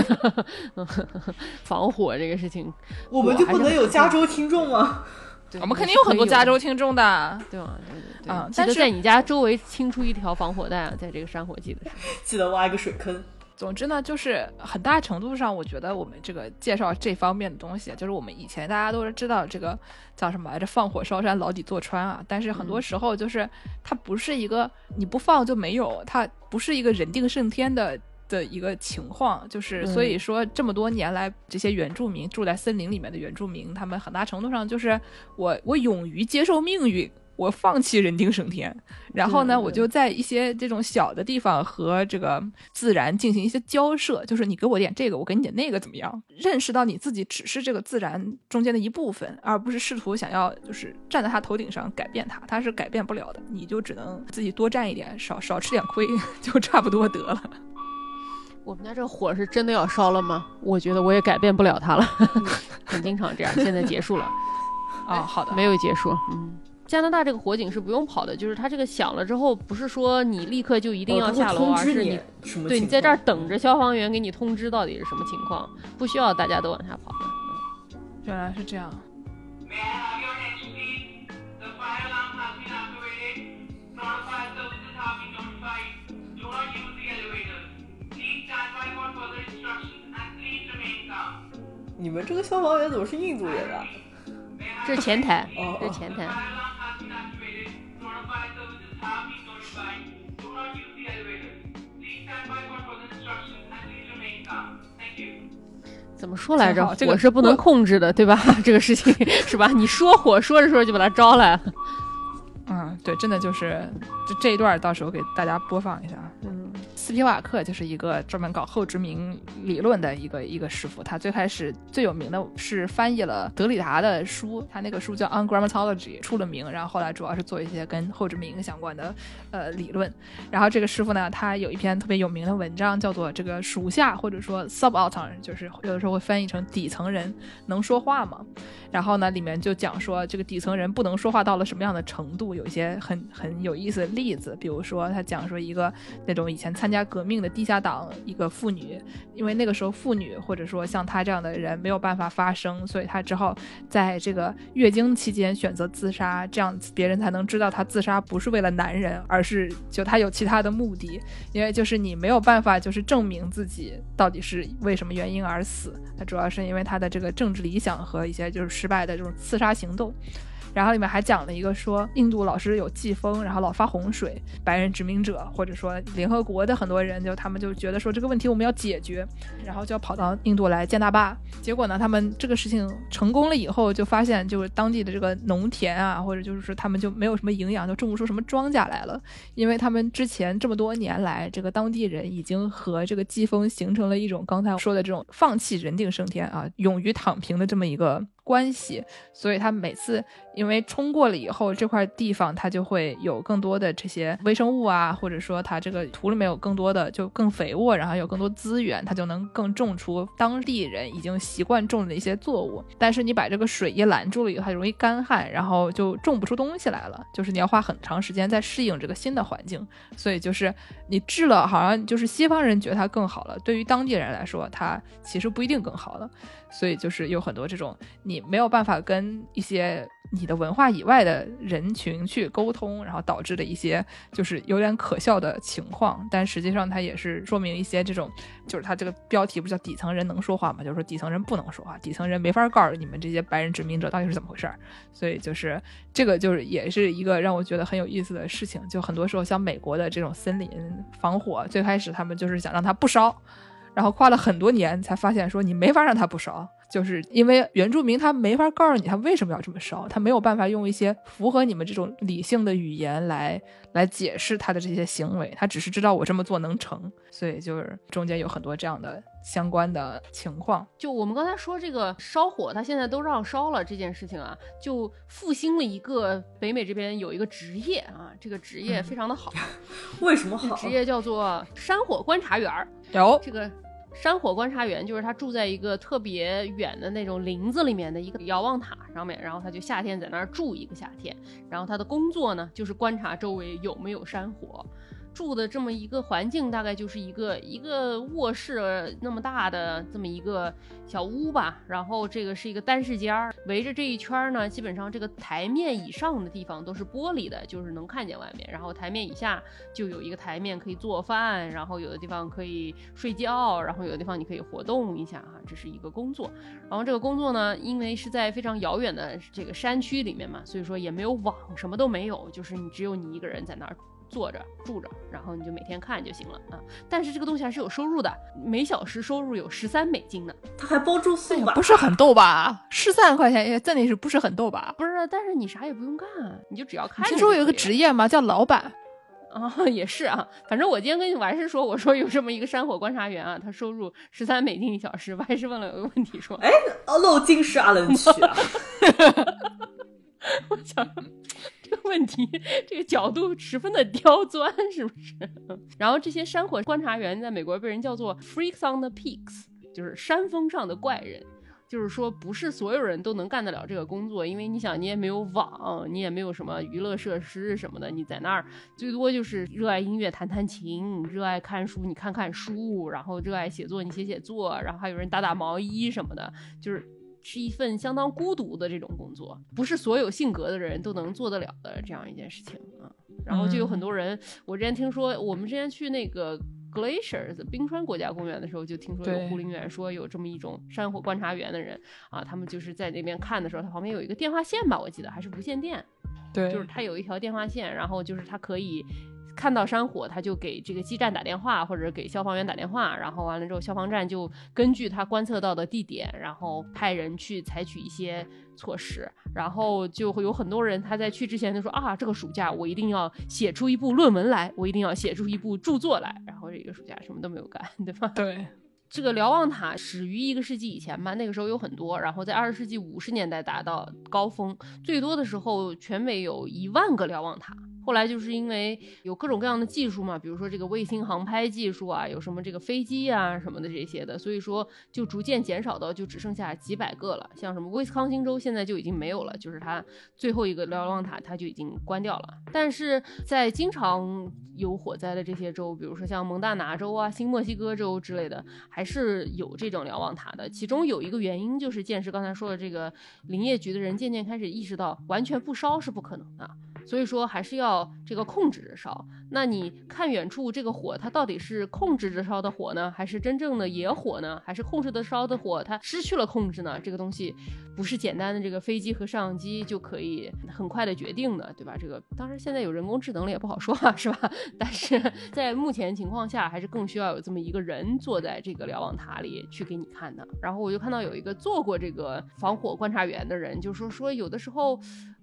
*laughs* 防火这个事情，我们就不能有加州听众吗？对我们肯定有很多加州听众的。对吗？对对对，嗯但是记得在你家周围清出一条防火带啊，在这个山火季的时候。*laughs* 记得挖一个水坑。总之呢，就是很大程度上，我觉得我们这个介绍这方面的东西，就是我们以前大家都是知道这个叫什么来着，放火烧山，牢底坐穿啊。但是很多时候就是它不是一个你不放就没有，它不是一个人定胜天的。的一个情况，就是所以说这么多年来，这些原住民住在森林里面的原住民，他们很大程度上就是我我勇于接受命运，我放弃人定胜天，然后呢，我就在一些这种小的地方和这个自然进行一些交涉，就是你给我点这个，我给你点那个，怎么样？认识到你自己只是这个自然中间的一部分，而不是试图想要就是站在他头顶上改变他，他是改变不了的，你就只能自己多占一点，少少吃点亏，*laughs* 就差不多得了。*laughs* 我们家这个火是真的要烧了吗？我觉得我也改变不了它了，*laughs* 很经常这样。现在结束了，啊、好的，没有结束。嗯，加拿大这个火警是不用跑的，就是它这个响了之后，不是说你立刻就一定要下楼，而是你对你在这儿等着消防员给你通知到底是什么情况，不需要大家都往下跑的。原来是这样。你们这个消防员怎么是印度人啊？这是前台，这是前台。怎么说来着？这个是不能控制的，对吧？*laughs* 这个事情是吧？你说火，说着说着就把他招来了。嗯，对，真的就是就这一段，到时候给大家播放一下。嗯，斯皮瓦克就是一个专门搞后殖民理论的一个一个师傅，他最开始最有名的是翻译了德里达的书，他那个书叫《On Grammatology》，出了名，然后后来主要是做一些跟后殖民相关的呃理论。然后这个师傅呢，他有一篇特别有名的文章，叫做这个属下或者说 subaltern，就是有的时候会翻译成底层人能说话吗？然后呢，里面就讲说这个底层人不能说话到了什么样的程度，有一些很很有意思的例子，比如说他讲说一个那种以前参加革命的地下党一个妇女，因为那个时候妇女或者说像她这样的人没有办法发声，所以她只好在这个月经期间选择自杀，这样别人才能知道她自杀不是为了男人，而是就她有其他的目的，因为就是你没有办法就是证明自己到底是为什么原因而死，那主要是因为他的这个政治理想和一些就是失败的这种刺杀行动。然后里面还讲了一个说，印度老是有季风，然后老发洪水，白人殖民者或者说联合国的很多人就他们就觉得说这个问题我们要解决，然后就要跑到印度来建大坝。结果呢，他们这个事情成功了以后，就发现就是当地的这个农田啊，或者就是说他们就没有什么营养，就种不出什么庄稼来了，因为他们之前这么多年来，这个当地人已经和这个季风形成了一种刚才说的这种放弃人定胜天啊，勇于躺平的这么一个关系，所以他每次因为冲过了以后，这块地方它就会有更多的这些微生物啊，或者说它这个土里面有更多的就更肥沃，然后有更多资源，它就能更种出当地人已经习惯种的一些作物。但是你把这个水一拦住了以后，它容易干旱，然后就种不出东西来了。就是你要花很长时间在适应这个新的环境，所以就是你治了，好像就是西方人觉得它更好了，对于当地人来说，它其实不一定更好了。所以就是有很多这种你没有办法跟一些你的文化以外的人群去沟通，然后导致的一些就是有点可笑的情况。但实际上它也是说明一些这种，就是它这个标题不叫底层人能说话嘛，就是说底层人不能说话，底层人没法告诉你们这些白人殖民者到底是怎么回事儿。所以就是这个就是也是一个让我觉得很有意思的事情。就很多时候像美国的这种森林防火，最开始他们就是想让它不烧。然后跨了很多年才发现，说你没法让他不烧，就是因为原住民他没法告诉你他为什么要这么烧，他没有办法用一些符合你们这种理性的语言来来解释他的这些行为，他只是知道我这么做能成，所以就是中间有很多这样的相关的情况。就我们刚才说这个烧火，他现在都让烧了这件事情啊，就复兴了一个北美这边有一个职业啊，这个职业非常的好，*laughs* 为什么好？职业叫做山火观察员儿。有这个山火观察员就是他住在一个特别远的那种林子里面的一个遥望塔上面，然后他就夏天在那儿住一个夏天，然后他的工作呢就是观察周围有没有山火。住的这么一个环境，大概就是一个一个卧室那么大的这么一个小屋吧。然后这个是一个单室间儿，围着这一圈呢，基本上这个台面以上的地方都是玻璃的，就是能看见外面。然后台面以下就有一个台面可以做饭，然后有的地方可以睡觉，然后有的地方你可以活动一下哈，这是一个工作。然后这个工作呢，因为是在非常遥远的这个山区里面嘛，所以说也没有网，什么都没有，就是你只有你一个人在那儿。坐着住着，然后你就每天看就行了啊。但是这个东西还是有收入的，每小时收入有十三美金呢。他还包住宿吧？不是很逗吧？十三块钱也真的是不是很逗吧？不是，但是你啥也不用干，你就只要看。听说有一个职业吗？叫老板。啊，也是啊，反正我今天跟我还是说，我说有这么一个山火观察员啊，他收入十三美金一小时，我还是问了有个问题说，哎，漏金是阿伦区啊。*laughs* 我想这个问题，这个角度十分的刁钻，是不是？然后这些山火观察员在美国被人叫做 freaks on the peaks，就是山峰上的怪人。就是说，不是所有人都能干得了这个工作，因为你想，你也没有网，你也没有什么娱乐设施什么的，你在那儿最多就是热爱音乐弹弹琴，热爱看书你看看书，然后热爱写作你写写作，然后还有人打打毛衣什么的，就是是一份相当孤独的这种工作，不是所有性格的人都能做得了的这样一件事情啊。然后就有很多人，我之前听说，我们之前去那个。Glaciers 冰川国家公园的时候，就听说有护林员说有这么一种山火观察员的人啊，他们就是在那边看的时候，他旁边有一个电话线吧，我记得还是无线电，对，就是他有一条电话线，然后就是他可以看到山火，他就给这个基站打电话或者给消防员打电话，然后完了之后，消防站就根据他观测到的地点，然后派人去采取一些措施，然后就会有很多人他在去之前就说啊，这个暑假我一定要写出一部论文来，我一定要写出一部著作来，然后这个暑假什么都没有干，*laughs* 对吧？对。这个瞭望塔始于一个世纪以前吧，那个时候有很多，然后在二十世纪五十年代达到高峰，最多的时候全美有一万个瞭望塔。后来就是因为有各种各样的技术嘛，比如说这个卫星航拍技术啊，有什么这个飞机啊什么的这些的，所以说就逐渐减少到就只剩下几百个了。像什么威斯康星州现在就已经没有了，就是它最后一个瞭望塔它就已经关掉了。但是在经常有火灾的这些州，比如说像蒙大拿州啊、新墨西哥州之类的，还是有这种瞭望塔的。其中有一个原因就是建设刚才说的这个林业局的人渐渐开始意识到，完全不烧是不可能的。所以说还是要这个控制着烧。那你看远处这个火，它到底是控制着烧的火呢，还是真正的野火呢？还是控制的烧的火，它失去了控制呢？这个东西不是简单的这个飞机和摄像机就可以很快的决定的，对吧？这个当然现在有人工智能了也不好说啊，是吧？*laughs* 但是在目前情况下，还是更需要有这么一个人坐在这个瞭望塔里去给你看的。然后我就看到有一个做过这个防火观察员的人，就说说有的时候。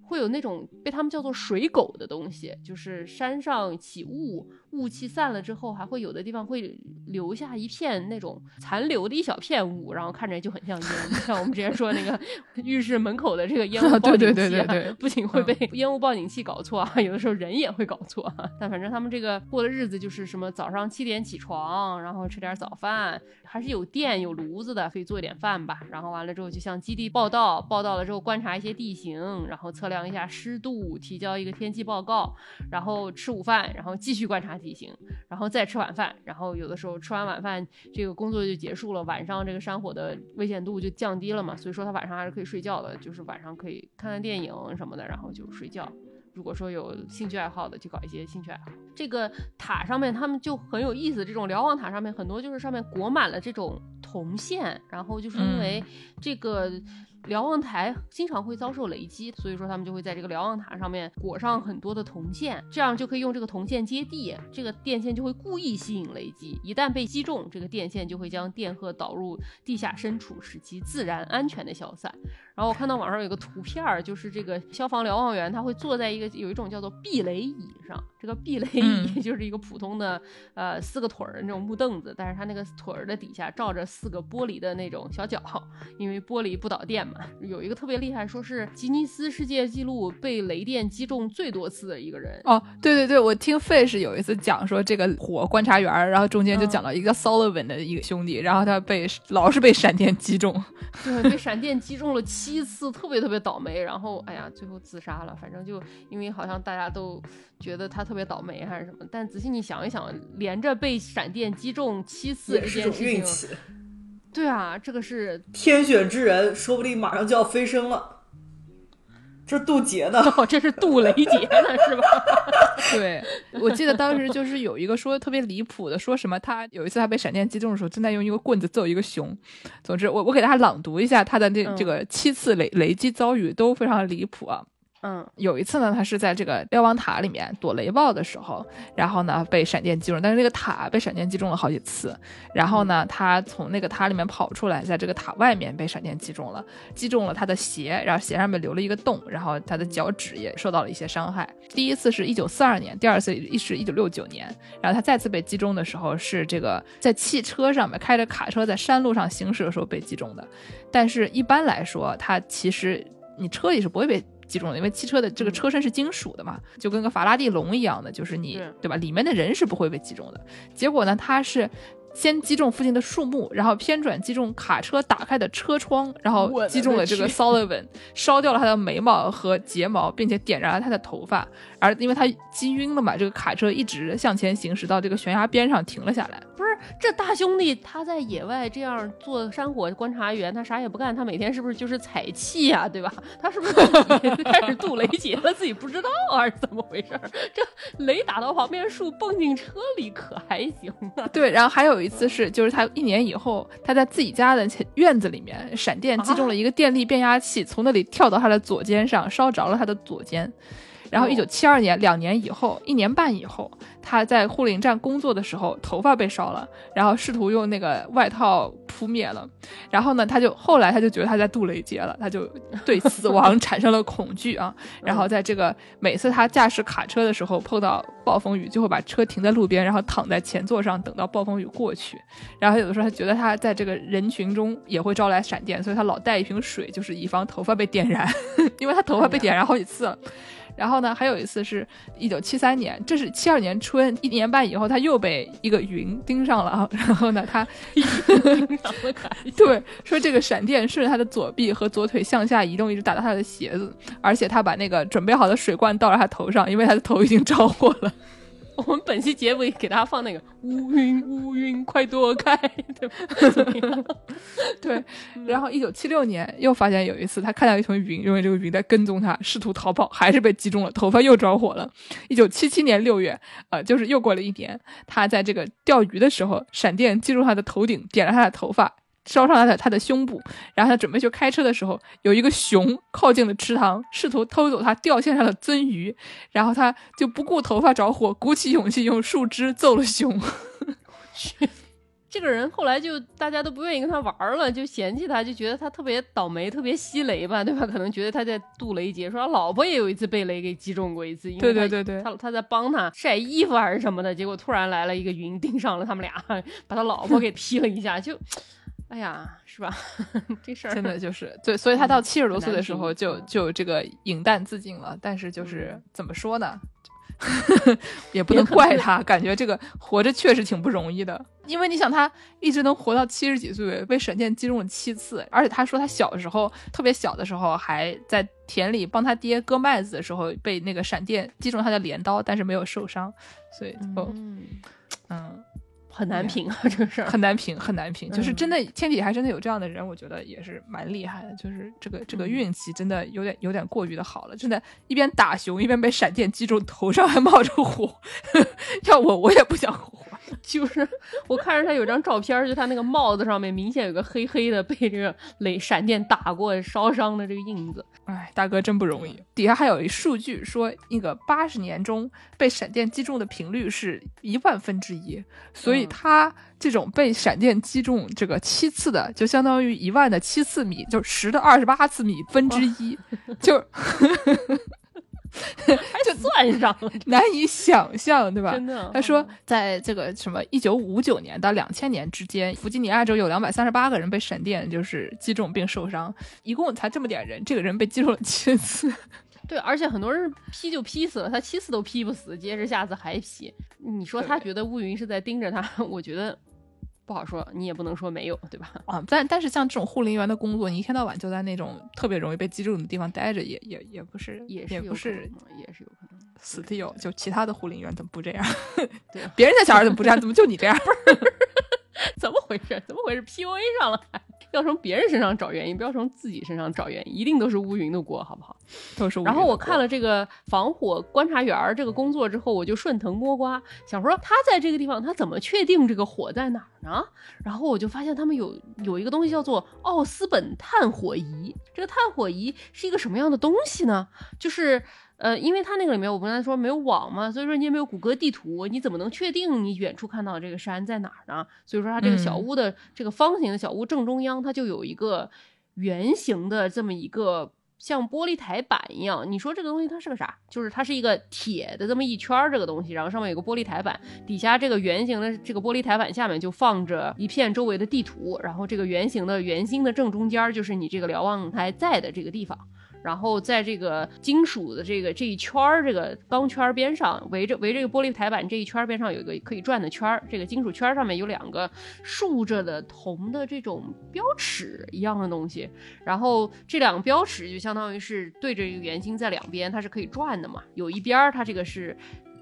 会有那种被他们叫做水狗的东西，就是山上起雾，雾气散了之后，还会有的地方会留下一片那种残留的一小片雾，然后看着就很像烟，像我们之前说那个 *laughs* 浴室门口的这个烟 *laughs* 雾报警器，*laughs* 不仅会被烟雾报警器搞错啊，有的时候人也会搞错。但反正他们这个过的日子就是什么早上七点起床，然后吃点早饭，还是有电有炉子的，可以做一点饭吧。然后完了之后就向基地报道，报道了之后观察一些地形，然后测量。量一下湿度，提交一个天气报告，然后吃午饭，然后继续观察地形，然后再吃晚饭，然后有的时候吃完晚饭，这个工作就结束了。晚上这个山火的危险度就降低了嘛，所以说他晚上还是可以睡觉的，就是晚上可以看看电影什么的，然后就睡觉。如果说有兴趣爱好的，就搞一些兴趣爱好。这个塔上面他们就很有意思，这种瞭望塔上面很多就是上面裹满了这种铜线，然后就是因为这个。瞭望台经常会遭受雷击，所以说他们就会在这个瞭望塔上面裹上很多的铜线，这样就可以用这个铜线接地，这个电线就会故意吸引雷击，一旦被击中，这个电线就会将电荷导入地下深处，使其自然安全的消散。然后我看到网上有个图片儿，就是这个消防瞭望员他会坐在一个有一种叫做避雷椅上，这个避雷椅嗯 *laughs* 就是一个普通的呃四个腿儿的那种木凳子，但是他那个腿儿的底下罩着四个玻璃的那种小脚，因为玻璃不导电嘛。有一个特别厉害，说是吉尼斯世界纪录被雷电击中最多次的一个人。哦，对对对，我听 Fish 有一次讲说这个火观察员，然后中间就讲到一个 Sullivan 的一个兄弟，然后他被老是被闪电击中，对，被闪电击中了七次，特别特别倒霉。然后，哎呀，最后自杀了。反正就因为好像大家都觉得他特别倒霉还是什么，但仔细你想一想，连着被闪电击中七次这件事情，运气。对啊，这个是天选之人，说不定马上就要飞升了。这是渡劫的？哦，这是渡雷劫的，是吧？*laughs* 对，我记得当时就是有一个说特别离谱的，说什么他有一次他被闪电击中的时候，正在用一个棍子揍一个熊。总之，我我给大家朗读一下他的这嗯这个七次雷雷击遭遇都非常离谱啊。嗯。有一次呢，他是在这个瞭望塔里面躲雷暴的时候，然后呢被闪电击中，但是那个塔被闪电击中了好几次，然后呢他从那个塔里面跑出来，在这个塔外面被闪电击中了，击中了他的鞋，然后鞋上面留了一个洞，然后他的脚趾也受到了一些伤害。第一次是一九四二年，第二次是一九六九年，然后他再次被击中的时候是这个在汽车上面开着卡车在山路上行驶的时候被击中的，但是一般来说，他其实你车里是不会被击中了，因为汽车的这个车身是金属的嘛，就跟个法拉第笼一样的，就是你是对吧？里面的人是不会被击中的。结果呢，它是。先击中附近的树木，然后偏转击中卡车打开的车窗，然后击中了这个 Sullivan，烧掉了他的眉毛和睫毛，并且点燃了他的头发。而因为他击晕了嘛，这个卡车一直向前行驶到这个悬崖边上停了下来。不是这大兄弟他在野外这样做山火观察员，他啥也不干，他每天是不是就是采气呀、对吧？他是不是 *laughs* 开始渡雷劫了，自己不知道啊，还是怎么回事？这雷打到旁边树，蹦进车里可还行啊？*laughs* 对，然后还有一次是，就是他一年以后，他在自己家的前院子里面，闪电击中了一个电力变压器，从那里跳到他的左肩上，烧着了他的左肩。然后，一九七二年，两年以后，一年半以后，他在护林站工作的时候，头发被烧了，然后试图用那个外套扑灭了。然后呢，他就后来他就觉得他在渡雷劫了，他就对死亡 *laughs* 产生了恐惧啊。然后在这个每次他驾驶卡车的时候碰到暴风雨，就会把车停在路边，然后躺在前座上等到暴风雨过去。然后有的时候他觉得他在这个人群中也会招来闪电，所以他老带一瓶水，就是以防头发被点燃，*laughs* 因为他头发被点燃好几次了。然后呢，还有一次是一九七三年，这是七二年春，一年半以后，他又被一个云盯上了啊。*laughs* 然后呢，他 *laughs* 对说这个闪电顺着他的左臂和左腿向下移动，一直打到他的鞋子，而且他把那个准备好的水罐倒在他头上，因为他的头已经着火了。*laughs* 我们本期结尾给大家放那个乌云乌云快躲开，对吧？*laughs* 对，然后一九七六年又发现有一次，他看到一团云，认为这个云在跟踪他，试图逃跑，还是被击中了，头发又着火了。一九七七年六月，呃，就是又过了一年，他在这个钓鱼的时候，闪电击中他的头顶，点了他的头发。烧伤了他的他的胸部，然后他准备去开车的时候，有一个熊靠近了池塘，试图偷走他钓线上的鳟鱼，然后他就不顾头发着火，鼓起勇气用树枝揍了熊。*laughs* 这个人后来就大家都不愿意跟他玩了，就嫌弃他，就觉得他特别倒霉，特别吸雷吧，对吧？可能觉得他在渡雷劫，说他老婆也有一次被雷给击中过一次，因为对对对对他他在帮他晒衣服还是什么的，结果突然来了一个云盯上了他们俩，*laughs* 把他老婆给劈了一下，就，哎呀，是吧？*laughs* 这事儿真的就是对，所以他到七十多岁的时候就就这个饮弹自尽了。但是就是怎么说呢，*laughs* 也不能怪他，感觉这个活着确实挺不容易的。因为你想，他一直能活到七十几岁，被闪电击中了七次，而且他说他小时候特别小的时候还在田里帮他爹割麦子的时候被那个闪电击中他的镰刀，但是没有受伤，所以就嗯，嗯很难评啊，这个事儿。很难评，很难评。就是嗯真的天底下还真的有这样的人，我觉得也是蛮厉害的。就是这个这个嗯运气真的有点有点过于的好了，真的，一边打熊一边被闪电击中头上还冒着火，*laughs* 要我我也不想活。就是我看着他有张照片，就他那个帽子上面明显有个黑黑的被这个雷闪电打过烧伤的这个印子。哎，大哥真不容易。底下还有一数据说，那个八十年中被闪电击中的频率是一万分之一，所以嗯他这种被闪电击中这个七次的，就相当于一万的七次米，就十的二十八次米分之一，就 *laughs* 就算上了，难以想象，对吧？真的。他说，在这个什么一九五九年到两千年之间，弗吉尼亚州有两百三十八个人被闪电就是击中并受伤，一共才这么点人，这个人被击中了七次。*laughs* 对，而且很多人劈就劈死了，他七次都劈不死，接着下次还劈。你说他觉得乌云是在盯着他，*laughs* 我觉得不好说，你也不能说没有，对吧？*laughs* 啊，但但是像这种护林员的工作，你一天到晚就在那种特别容易被击中的地方待着，也也也不是，也是也不是能也是有可能。死的有，就其他的护林员怎么不这样？*laughs* 对啊别人家小孩怎么不这样？怎么就你这样？*laughs* 怎么回事？怎么回事？PUA 上了还，要从别人身上找原因，不要从自己身上找原因，一定都是乌云的锅，好不好？都是无然后我看了这个防火观察员儿这个工作之后，我就顺藤摸瓜，想说他在这个地方他怎么确定这个火在哪儿呢？然后我就发现他们有有一个东西叫做奥斯本探火仪。这个探火仪是一个什么样的东西呢？就是。呃，因为它那个里面我刚才说没有网嘛，所以说你也没有谷歌地图，你怎么能确定你远处看到这个山在哪儿呢？所以说它这个小嗯屋的、这个方形的小屋正中央，它就有一个圆形的这么一个像玻璃台板一样。你说这个东西它是个啥？就是它是一个铁的这么一圈儿这个东西，然后上面有个玻璃台板，底下这个圆形的这个玻璃台板下面就放着一片周围的地图，然后这个圆形的圆心的正中间儿就是你这个瞭望台在的这个地方。然后在这个金属的这个这一圈儿这个钢圈边上，围着围着这个玻璃台板这一圈边上有一个可以转的圈儿，这个金属圈上面有两个竖着的铜的这种标尺一样的东西，然后这两个标尺就相当于是对着一个圆心在两边，它是可以转的嘛，有一边儿它这个是。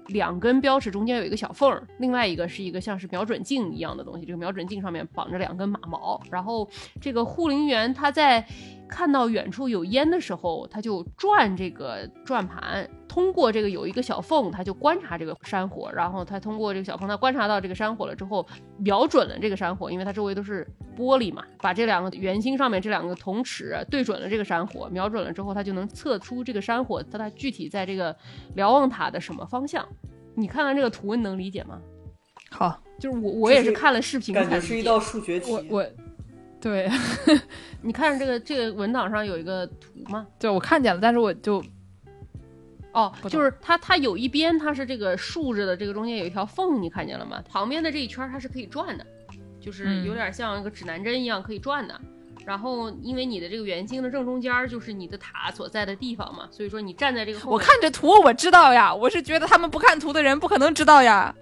两根标尺中间有一个小缝儿，另外一个是一个像是瞄准镜一样的东西。这个瞄准镜上面绑着两根马毛，然后这个护林员他在看到远处有烟的时候，他就转这个转盘，通过这个有一个小缝，他就观察这个山火，然后他通过这个小缝，他观察到这个山火了之后，瞄准了这个山火，因为它周围都是玻璃嘛，把这两个圆心上面这两个铜尺对准了这个山火，瞄准了之后，他就能测出这个山火它它具体在这个瞭望塔的什么方向。你看看这个图，你能理解吗？好，就是我我也是是看了视频才感觉是一道数学题。我我对 *laughs* 你看这个这个文档上有一个图吗？对我看见了，但是我就哦，就是它，它有一边它是这个竖着的，这个中间有一条缝，你看见了吗？旁边的这一圈儿它是可以转的，就是嗯有点像一个指南针一样可以转的。然后，因为你的这个圆心的正中间儿就是你的塔所在的地方嘛，所以说你站在这个我看这图我知道呀，我是觉得他们不看图的人不可能知道呀。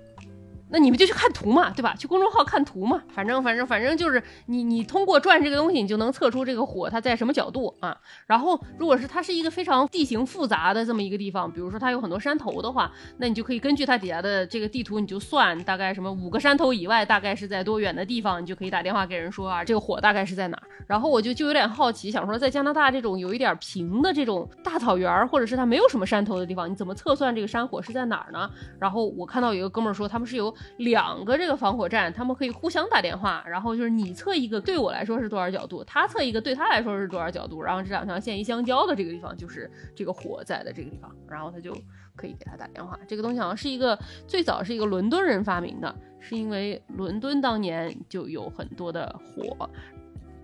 那你们就去看图嘛，对吧？去公众号看图嘛，反正反正反正就是你你通过转这个东西，你就能测出这个火它在什么角度啊。然后如果是它是一个非常地形复杂的这么一个地方，比如说它有很多山头的话，那你就可以根据它底下的这个地图，你就算大概什么五个山头以外，大概是在多远的地方，你就可以打电话给人说啊，这个火大概是在哪儿。然后我就就有点好奇，想说在加拿大这种有一点平的这种大草原，或者是它没有什么山头的地方，你怎么测算这个山火是在哪儿呢？然后我看到有个哥们儿说，他们是有两个这个防火站，他们可以互相打电话，然后就是你测一个对我来说是多少角度，他测一个对他来说是多少角度，然后这两条线一相交的这个地方就是这个火在的这个地方，然后他就可以给他打电话。这个东西好像是一个最早是一个伦敦人发明的，是因为伦敦当年就有很多的火，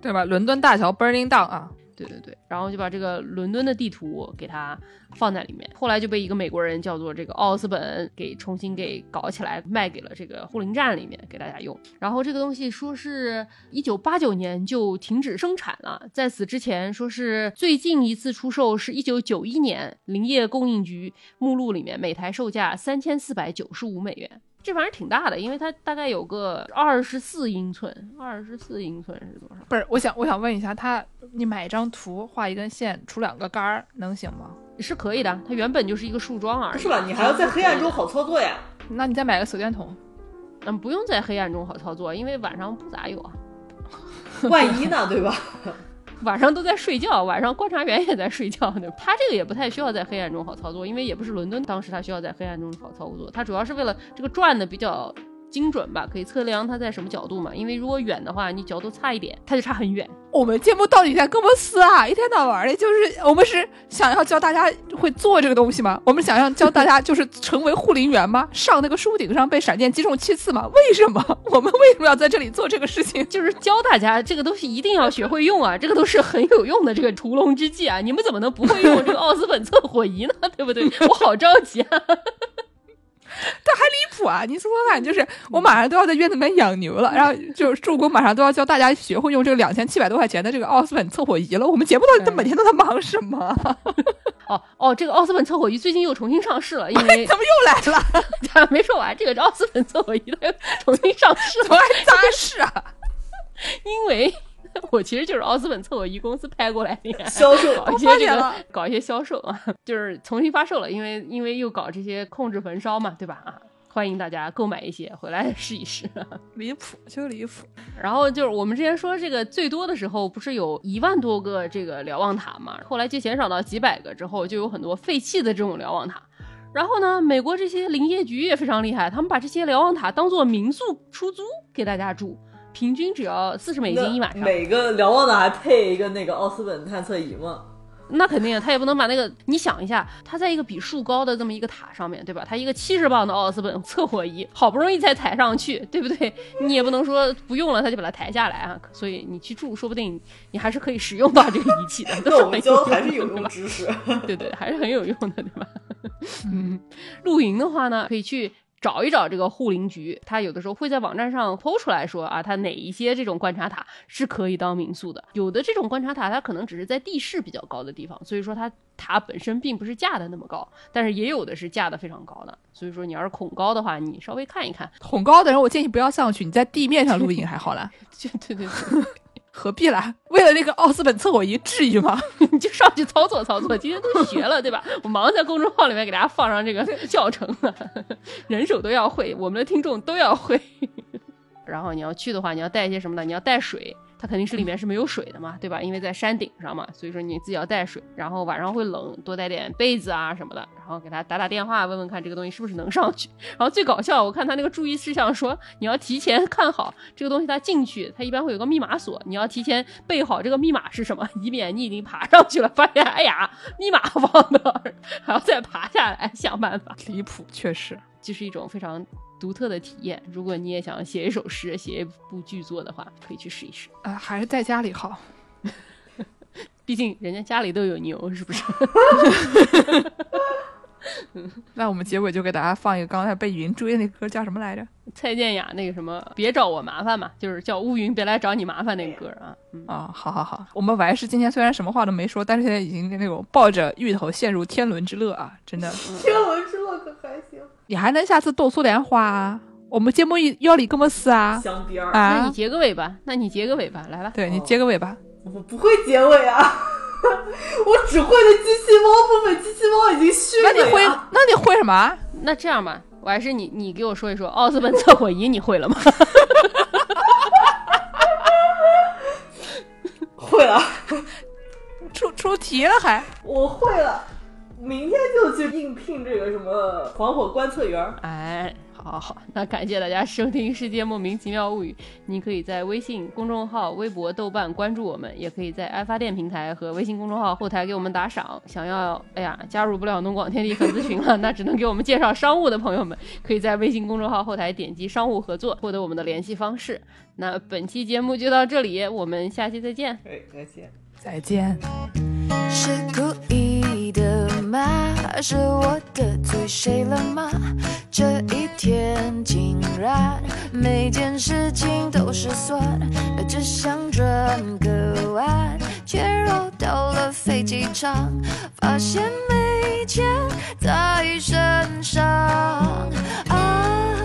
对吧？伦敦大桥 burning down 啊，对对对，然后就把这个伦敦的地图给它放在里面，后来就被一个美国人叫做这个奥斯本给重新给搞起来，卖给了这个护林站里面给大家用。然后这个东西说是一九八九年就停止生产了，在此之前说是最近一次出售是一九九一年林业供应局目录里面每台售价三千四百九十五美元。这玩意儿挺大的，因为它大概有个二十四英寸，二十四英寸是多少？不是，我想我想问一下，它你买一张图，画一根线，出两个杆儿，能行吗？是可以的，它原本就是一个树桩而已。不是吧？你还要在黑暗中好操作呀？*laughs* 那你再买个手电筒，嗯，不用在黑暗中好操作，因为晚上不咋有啊，万一呢？对吧？晚上都在睡觉，晚上观察员也在睡觉呢。他这个也不太需要在黑暗中好操作，因为也不是伦敦当时他需要在黑暗中好操作，他主要是为了这个转的比较精准吧，可以测量它在什么角度嘛。因为如果远的话，你角度差一点，它就差很远。我们节目到底在跟我们撕啊？一天到晚的，就是我们是想要教大家会做这个东西吗？*laughs* 我们想要教大家就是成为护林员吗？*laughs* 上那个树顶上被闪电击中七次吗？为什么？*laughs* 我们为什么要在这里做这个事情？就是教大家这个东西一定要学会用啊，这个都是很有用的这个屠龙之计啊！你们怎么能不会用这个奥斯本测火仪呢？对不对？我好着急啊！*laughs* 这还离谱啊！你说说看，就是我马上都要在院子里面养牛了，然后就是助攻马上都要教大家学会用这个两千七百多块钱的这个奥斯本测火仪了。我们节目到底每天都在忙什么？*laughs* 哦哦，这个奥斯本测火仪最近又重新上市了，因为 *laughs* 怎么又来了？咱没说完，这个奥斯本测火仪它又重新上市怎么了，还扎事啊？因为 *laughs* 我其实就是奥斯本测火仪公司派过来的呀，销售搞一些这个搞一些销售啊，就是重新发售了，因为因为又搞这些控制焚烧嘛，对吧？啊，欢迎大家购买一些回来试一试。*laughs* 离谱就离谱。然后就是我们之前说这个最多的时候，不是有一万多个这个瞭望塔嘛？后来就减少到几百个之后，就有很多废弃的这种瞭望塔。然后呢，美国这些林业局也非常厉害，他们把这些瞭望塔当做民宿出租给大家住，平均只要四十美金一晚上。每个瞭望塔还配一个那个奥斯本探测仪吗？那肯定，他也不能把那个，你想一下，他在一个比树高的这么一个塔上面，对吧？他一个七十磅的奥斯本测火仪，好不容易才抬上去，对不对？你也不能说不用了他就把它抬下来啊。所以你去住，说不定你还是可以使用到这个仪器的，都那是我们教还是有用的知识。*laughs* 对对，还是很有用的，对吧？嗯，露营的话呢，可以去找一找这个护林局，他有的时候会在网站上抛出来说啊，他哪一些这种观察塔是可以当民宿的。有的这种观察塔，它可能只是在地势比较高的地方，所以说它塔本身并不是架的那么高，但是也有的是架的非常高的。所以说你要是恐高的话，你稍微看一看，恐高的人，我建议不要上去，你在地面上露营还好啦，就对对对。何必啦？为了那个奥斯本测火仪，至于吗？*laughs* 你就上去操作操作，今天都学了，对吧？我忙在公众号里面给大家放上这个教程了，*laughs* 人手都要会，我们的听众都要会。*laughs* 然后你要去的话，你要带一些什么呢？你要带水，它肯定是里面是没有水的嘛，对吧？因为在山顶上嘛，所以说你自己要带水。然后晚上会冷，多带点被子啊什么的。然后给他打打电话，问问看这个东西是不是能上去。*laughs* 然后最搞笑，我看他那个注意事项说，你要提前看好这个东西，它进去它一般会有个密码锁，你要提前备好这个密码是什么，以免你已经爬上去了，发现哎呀密码忘了，*laughs* 还要再爬下来想办法。离谱，确实。就是一种非常独特的体验。如果你也想写一首诗、写一部剧作的话，可以去试一试。啊、还是在家里好。*laughs* 毕竟人家家里都有牛，是不是？*laughs* 那我们结尾就给大家放一个刚才被云追的那歌，叫什么来着？蔡健雅那个什么，别找我麻烦嘛，就是叫乌云别来找你麻烦那个歌啊。嗯，啊、好好好，我们完事今天虽然什么话都没说，但是现在已经那种抱着芋头陷入天伦之乐啊！真的，天伦之乐你还能下次斗苏莲花啊？我们节目一要里跟我们撕啊镶边儿。那啊你！结个尾吧，那你结个尾吧，来吧。对你结个尾巴，我不会结尾啊，*laughs* 我只会的机器猫部分，机器猫已经虚了那你会。那你会什么啊？那这样吧，我还是你你给我说一说奥斯本测谎仪，你会了吗？*laughs* 会了，*laughs* 出出题了还？我会了，明天就去应聘这个什么防火观测员儿。哎，好好好，那感谢大家收听《世界莫名其妙物语》。你可以在微信公众号、微博、豆瓣关注我们，也可以在爱发电平台和微信公众号后台给我们打赏。想要哎呀加入不了农广天地粉丝群了，那只能给我们介绍商务的朋友们，可以在微信公众号后台点击商务合作，获得我们的联系方式。那本期节目就到这里，我们下期再见。哎，再见。再见。你的吗？是我得罪谁了吗？这一天竟然每件事情都失算只想转个弯却绕到了飞机场发现没钱在身上。啊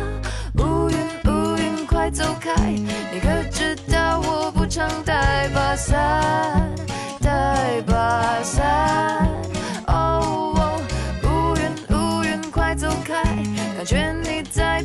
乌云乌云快走开你可知道我不常带把伞带把伞？哦哦乌云乌云快走开感觉你在